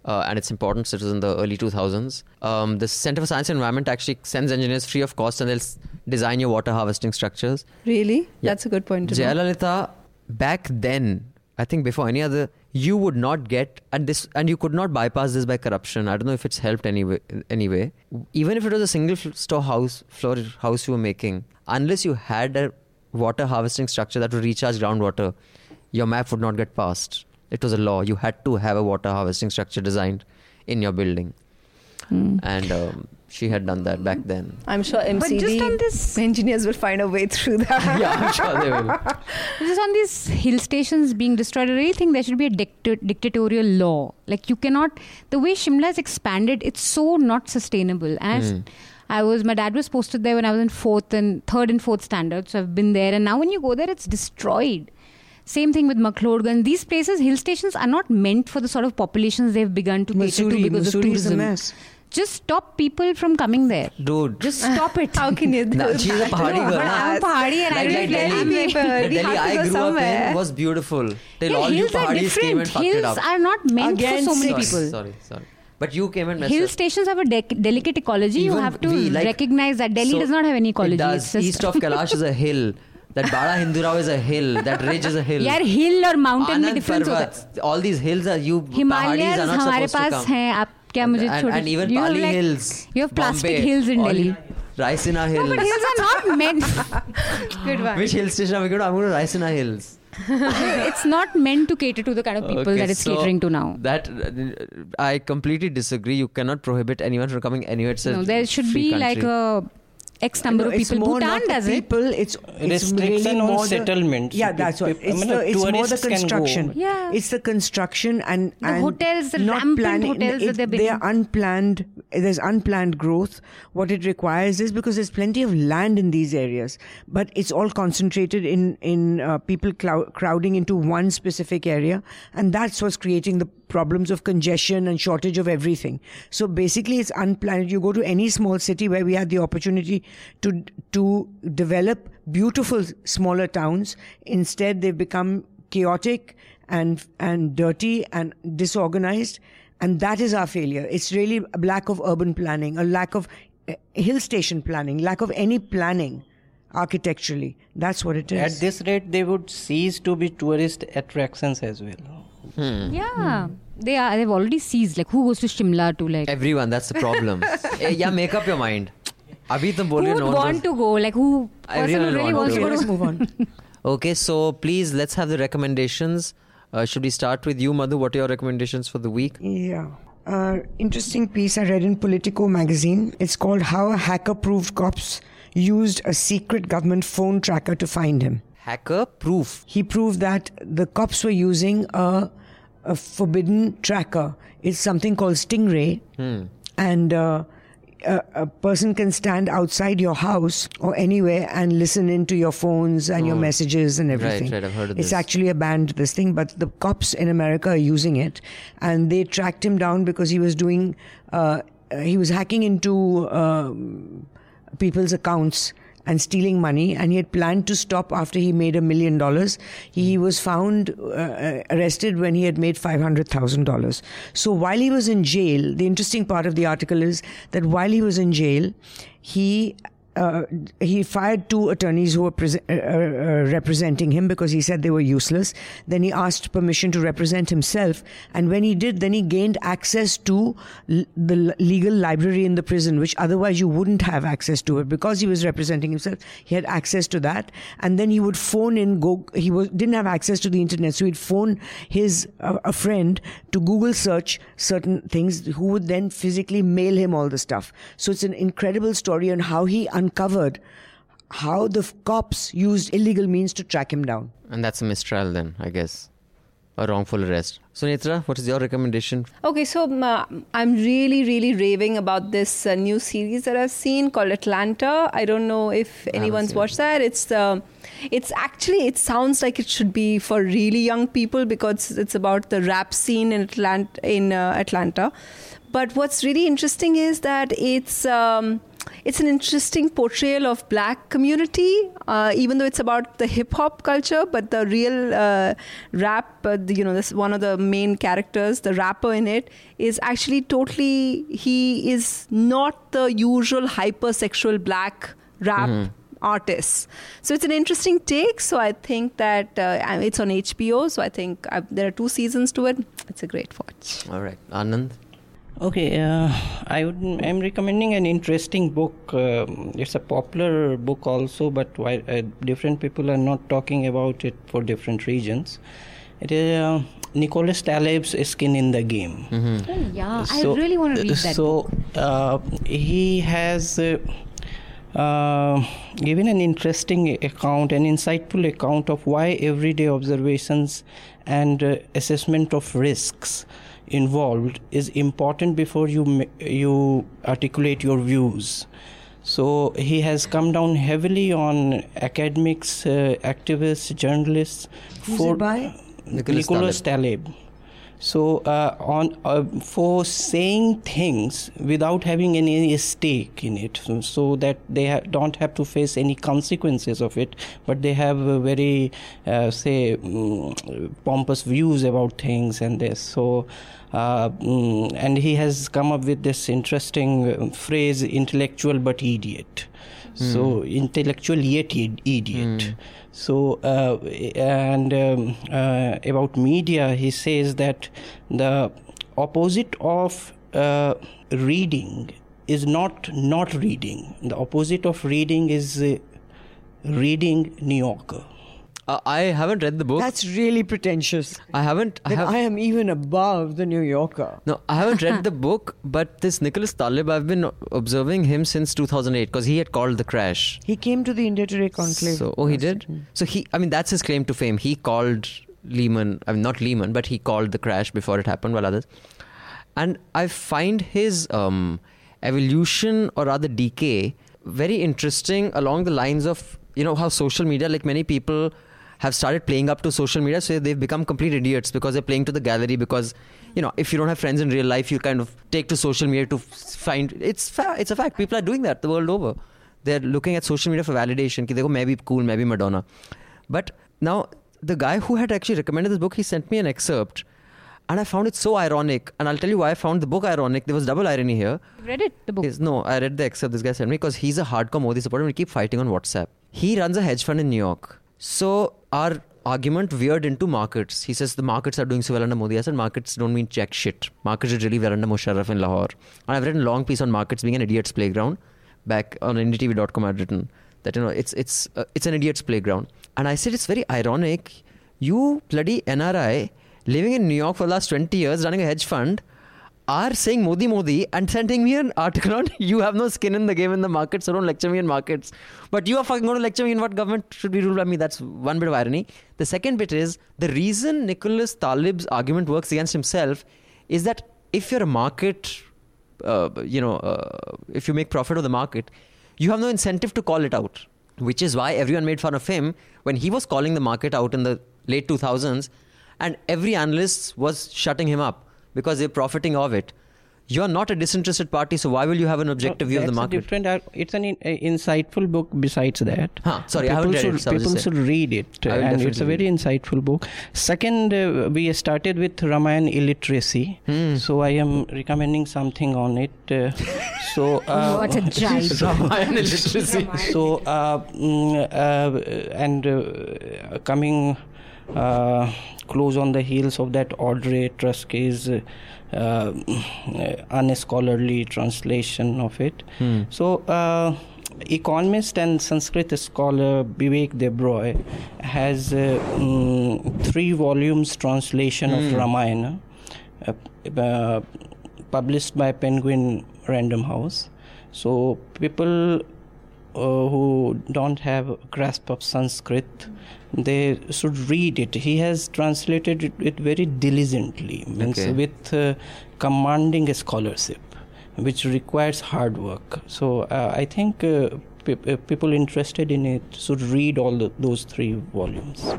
Uh, and its importance. It was in the early 2000s. Um, the Center for Science and Environment actually sends engineers free of cost, and they'll s- design your water harvesting structures. Really? Yeah. That's a good point. Jayalalitha, back then, I think before any other, you would not get and this and you could not bypass this by corruption. I don't know if it's helped anyway. Anyway, even if it was a single f- store house floor house you were making, unless you had a water harvesting structure that would recharge groundwater, your map would not get passed. It was a law. You had to have a water harvesting structure designed in your building, and um, she had done that back then. I'm sure But MCD just on this- engineers will find a way through that. <laughs> yeah, I'm sure they will. <laughs> Just on these hill stations being destroyed, I really think there should be a dicta- dictatorial law. Like you cannot, the way Shimla has expanded, it's so not sustainable. And Hmm. I was, my dad was posted there when I was in fourth and third and fourth standard, so I've been there. And now when you go there, it's destroyed. Same thing with McLeodganj. These places, hill stations, are not meant for the sort of populations they've begun to cater to Mussoorie, because of Mussoorie is a tourism. mess. Just stop people from coming there. Dude, Just stop it. <laughs> How can you do Nah, she's a that? pahadi No, girl. I'm a pahadi and Like, don't like let Delhi, people- the uh, we Delhi I go grew up somewhere. in was beautiful. Till Yeah, all you hills are pahadis came and different. fucked it Hills are not meant Again, for so many sorry, people. Sorry, sorry. But you came and messed up. Hill up. stations have a dec- delicate ecology. you have to we, like- recognize that Delhi So, does not have any ecology. It does. It's just East of Kailash is a hill. <laughs> That Bada Hindurao is a hill. That ridge is a hill. यार hill और mountain में Anand difference होता है. Parvat, all these hills are you Himalayas pahadis are not हमारे supposed to pass come. हैं. आप क्या मुझे and, छोटे and even you have Pali like- hills. You have plastic Bombay, hills in all- Delhi. Raisina hills. No, but hills are not <laughs> meant. Good one. Which hill station are we going to? I'm going to Raisina Hills. <laughs> it's not meant to cater to the kind of people Okay, that it's so catering to now. That uh, I completely disagree. You cannot prohibit anyone from coming anywhere. It's a No, there should free be like country. a X number No, of people. more Bhutan not the does it. people, It's, it's Restriction really on more the- settlements. Yeah, that's what. Peop- I It's, mean, the, it's more the tourists can go. construction. Yeah. It's the construction and, The and hotels, the not rampant planning. hotels that it- they're they are unplanned. There's unplanned growth. What it requires is because there's plenty of land in these areas, but it's all concentrated in in uh, people clou- crowding into one specific area, and that's what's creating the problems of congestion and shortage of everything. So basically, it's unplanned. You go to any small city where we had the opportunity to to develop beautiful smaller towns. Instead, they've become chaotic and and dirty and disorganized, and that is our failure. It's really a lack of urban planning, a lack of uh, hill station planning, lack of any planning architecturally. That's what it is. At this rate, they would cease to be tourist attractions as well. Hmm. Yeah. Hmm. They are. They've already seized. Like, who goes to Shimla to like? Everyone. That's the problem. <laughs> Eh, yeah, make up your mind. Abhi tum bol who would no want to go? Like, who person really wants to go? Let's move on. <laughs> okay, so please let's have the recommendations. Uh, should we start with you, Madhu? What are your recommendations for the week? Yeah. Uh, interesting piece I read in Politico magazine. It's called How Hacker Proved Cops Used a Secret Government Phone Tracker to Find Him. Hacker proof? He proved that the cops were using a a forbidden tracker. is something called Stingray. And uh, a, a person can stand outside your house or anywhere and listen into your phones and your messages and everything. right, right. I've heard of it's this. actually a banned this thing, but the cops in America are using it, and they tracked him down because he was doing, uh, uh, he was hacking into um, people's accounts and stealing money, and he had planned to stop after he made a million dollars. He was found uh, arrested when he had made five hundred thousand dollars. So while he was in jail, the interesting part of the article is that while he was in jail, he uh, he fired two attorneys who were prese- uh, uh, representing him because he said they were useless. Then he asked permission to represent himself, and when he did, then he gained access to l- the legal library in the prison, which otherwise you wouldn't have access to it because he was representing himself. He had access to that, and then he would phone in. Go. He was didn't have access to the internet, so he'd phone his uh, a friend to Google search certain things, who would then physically mail him all the stuff. So it's an incredible story on how he uncovered how the cops used illegal means to track him down. And that's a mistrial then, I guess. A wrongful arrest. Sunetra, what is your recommendation? Okay, so um, uh, I'm really, really raving about this uh, new series that I've seen called Atlanta. I don't know if anyone's seen watched that. It's uh, it's actually it sounds like it should be for really young people because it's about the rap scene in Atlanta. In uh, Atlanta, but what's really interesting is that it's. Um, it's an interesting portrayal of black community uh, even though it's about the hip hop culture but the real uh, rap uh, the, you know this one of the main characters the rapper in it is actually totally he is not the usual hypersexual black rap artists so it's an interesting take. So i think that uh, it's on hbo so i think i there are two seasons to it. It's a great watch. All right. Anand? Okay, uh, I would, I'm recommending an interesting book. Um, it's a popular book also, but why, uh, different people are not talking about it for different reasons. It is uh, Nicholas Taleb's Skin in the Game. Oh, yeah, So- I really want to read that. So uh, he has uh, uh, given an interesting account, an insightful account of why everyday observations and uh, assessment of risks involved is important before you you articulate your views. So he has come down heavily on academics, uh, activists, journalists. Who's it by? Nicholas Nicholas Taleb. So uh, on uh, for saying things without having any stake in it, so, so that they ha- don't have to face any consequences of it, but they have a very uh, say mm, pompous views about things and this. So. Uh, mm, and he has come up with this interesting uh, phrase intellectual but idiot. So intellectual yet id- idiot. So uh, and um, uh, about media he says that the opposite of uh, reading is not not reading. The opposite of reading is uh, reading new yorker Uh, I haven't read the book. That's really pretentious. I haven't. I have, I am even above the New Yorker. No, I haven't read the <laughs> book, but this Nicholas Taleb, I've been observing him since 2008 because he had called the crash. He came to the India Today conclave. So, oh, he did. So he, I mean, that's his claim to fame. He called Lehman. I mean, not Lehman, but he called the crash before it happened, while others. And I find his um, evolution or rather decay very interesting along the lines of you know how social media, like many people, have started playing up to social media, so they've become complete idiots because they're playing to the gallery. Because you know, if you don't have friends in real life, you kind of take to social media to find. It's fa- it's a fact. People are doing that the world over. They're looking at social media for validation. Ki dekho, maybe cool, maybe Madonna. But now the guy who had actually recommended this book, he sent me an excerpt. And I found it so ironic. And I'll tell you why I found the book ironic. There was double irony here. You've read it, the book. Is no, I read the excerpt this guy sent me because he's a hardcore Modi supporter and we keep fighting on WhatsApp. He runs a hedge fund in New York. So our argument veered into markets. He says the markets are doing so well under Modi. I said markets don't mean jack shit. Markets did really well under Musharraf in Lahore. And I've written a long piece on markets being an idiot's playground. Back on ndtv.com. I'd written that you know it's it's uh, it's an idiot's playground. And I said it's very ironic. You bloody NRI living in New York for the last 20 years running a hedge fund are saying Modi Modi and sending me an article on <laughs> you have no skin in the game in the markets, so don't lecture me in markets. But you are fucking going to lecture me in what government should be ruled by me. That's one bit of irony. The second bit is the reason Nicholas Taleb's argument works against himself is that if you're a market, uh, you know, uh, if you make profit of the market, you have no incentive to call it out. Which is why everyone made fun of him when he was calling the market out in the late 2000s, and every analyst was shutting him up because they're profiting of it. you're not a disinterested party, so why will you have an objective view of the That's a market? Different, uh, it's an in, uh, insightful book. Besides that, Huh, sorry, I people haven't read should, it, so people should read it, and it's a definitely very insightful book. Second, uh, we started with Ramayana illiteracy, Hmm. so I am recommending something on it. Uh, so, <laughs> uh, what a <laughs> giant. Ramayana <laughs> literacy. so uh, mm, uh, and uh, coming uh, close on the heels of that Audrey Truschke's uh, uh, unscholarly translation of it. Hmm. So, uh, economist and Sanskrit scholar Vivek Debroy has uh, mm, three volumes translation of Hmm. Ramayana, uh, uh, published by Penguin Random House. So people uh, who don't have a grasp of Sanskrit, they should read it. He has translated it, it very diligently, means Okay. with uh, commanding scholarship, which requires hard work. So uh, I think uh, pe- uh, people interested in it should read all the, those three volumes.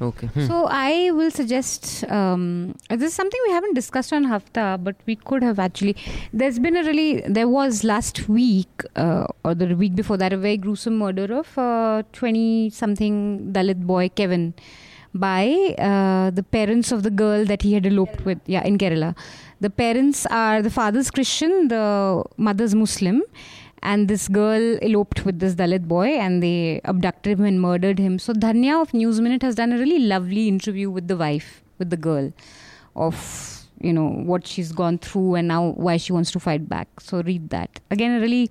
Okay. Hmm. So I will suggest um, this is something we haven't discussed on Hafta, but we could have actually. There's been a really there was last week uh, or the week before that a very gruesome murder of twenty something Dalit boy Kevin by uh, the parents of the girl that he had eloped with. Yeah, in Kerala, the parents are the father's Christian, the mother's Muslim. And this girl eloped with this Dalit boy and they abducted him and murdered him. So Dhanya of News Minute has done a really lovely interview with the wife, with the girl, of you know what she's gone through and now why she wants to fight back. So read that. Again, a really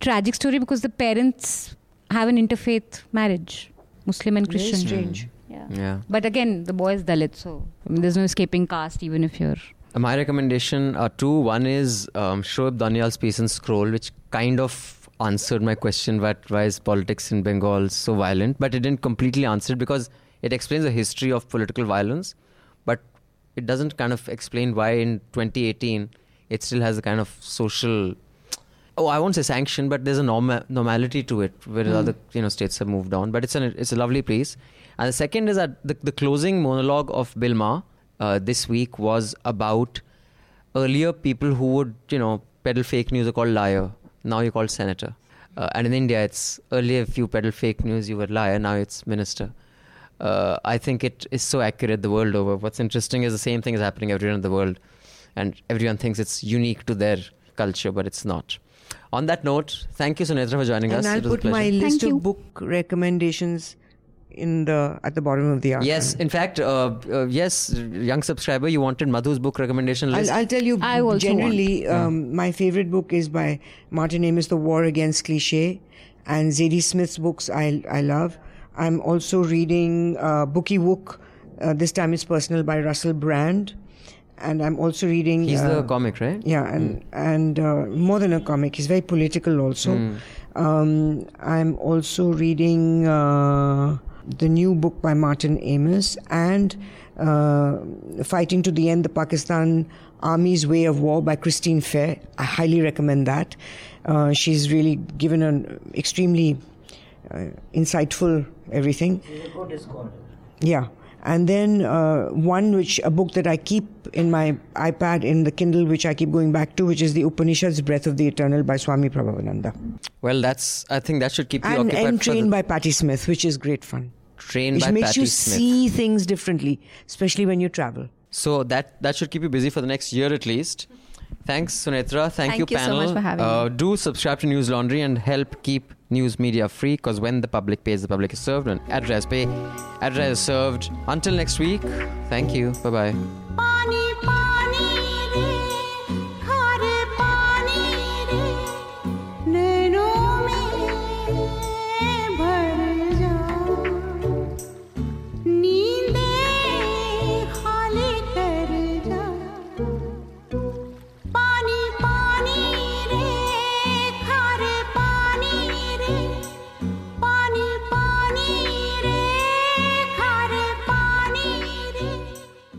tragic story because the parents have an interfaith marriage, Muslim and Christian. Very Christian. strange. Mm. Yeah. Yeah. But again, the boy is Dalit, so I mean, there's no escaping caste even if you're My recommendation are two. One is um, Shoaib piece in Scroll, which kind of answered my question what, why is politics in Bengal so violent? But it didn't completely answer it because it explains the history of political violence, but it doesn't kind of explain why in 2018 it still has a kind of social. Oh, I won't say sanction, but there's a norma- normality to it, whereas other you know states have moved on. But it's an it's a lovely piece. And the second is that the, the closing monologue of Bill Maher uh, this week was about earlier people who would you know peddle fake news are called liar. Now you're called senator. Uh, and in India, it's earlier if you peddle fake news, you were liar. Now it's minister. Uh, I think it is so accurate the world over. What's interesting is the same thing is happening everywhere in the world, and everyone thinks it's unique to their culture, but it's not. On that note, thank you, Sunetra, for joining us. And I'll it was a put my pleasure. list Thank you. of book recommendations in the at the bottom of the article. Yes, in fact, uh, uh, yes, young subscriber, you wanted Madhu's book recommendation list. I'll, I'll tell you. I also generally, um, my favorite book is by Martin Amis, "The War Against Cliche," and Zadie Smith's books. I I love. I'm also reading uh, Booky Wook. Uh, this time it's personal by Russell Brand, and I'm also reading. He's uh, the comic, right? Yeah, and and uh, more than a comic, he's very political also. Um, I'm also reading uh, the new book by Martin Amis and uh, Fighting to the End: The Pakistan Army's Way of War by Christine Fair. I highly recommend that. Uh, she's really given an extremely uh, insightful everything. Yeah. And then uh, one which a book that I keep in my iPad in the Kindle, which I keep going back to, which is the Upanishads: Breath of the Eternal by Swami Prabhavananda, Well, that's. I think that should keep you and occupied. and for Trained the, by Patti Smith, which is great fun. Trained It by makes Patti you Smith. see things differently, especially when you travel. So that that should keep you busy for the next year at least. Thanks, Sunetra. Thank, Thank you so panel. much for having uh, me. Do subscribe to Newslaundry and help keep news media free because when the public pays, the public is served. When address pay, address is served. Until next week, thank you. Bye bye.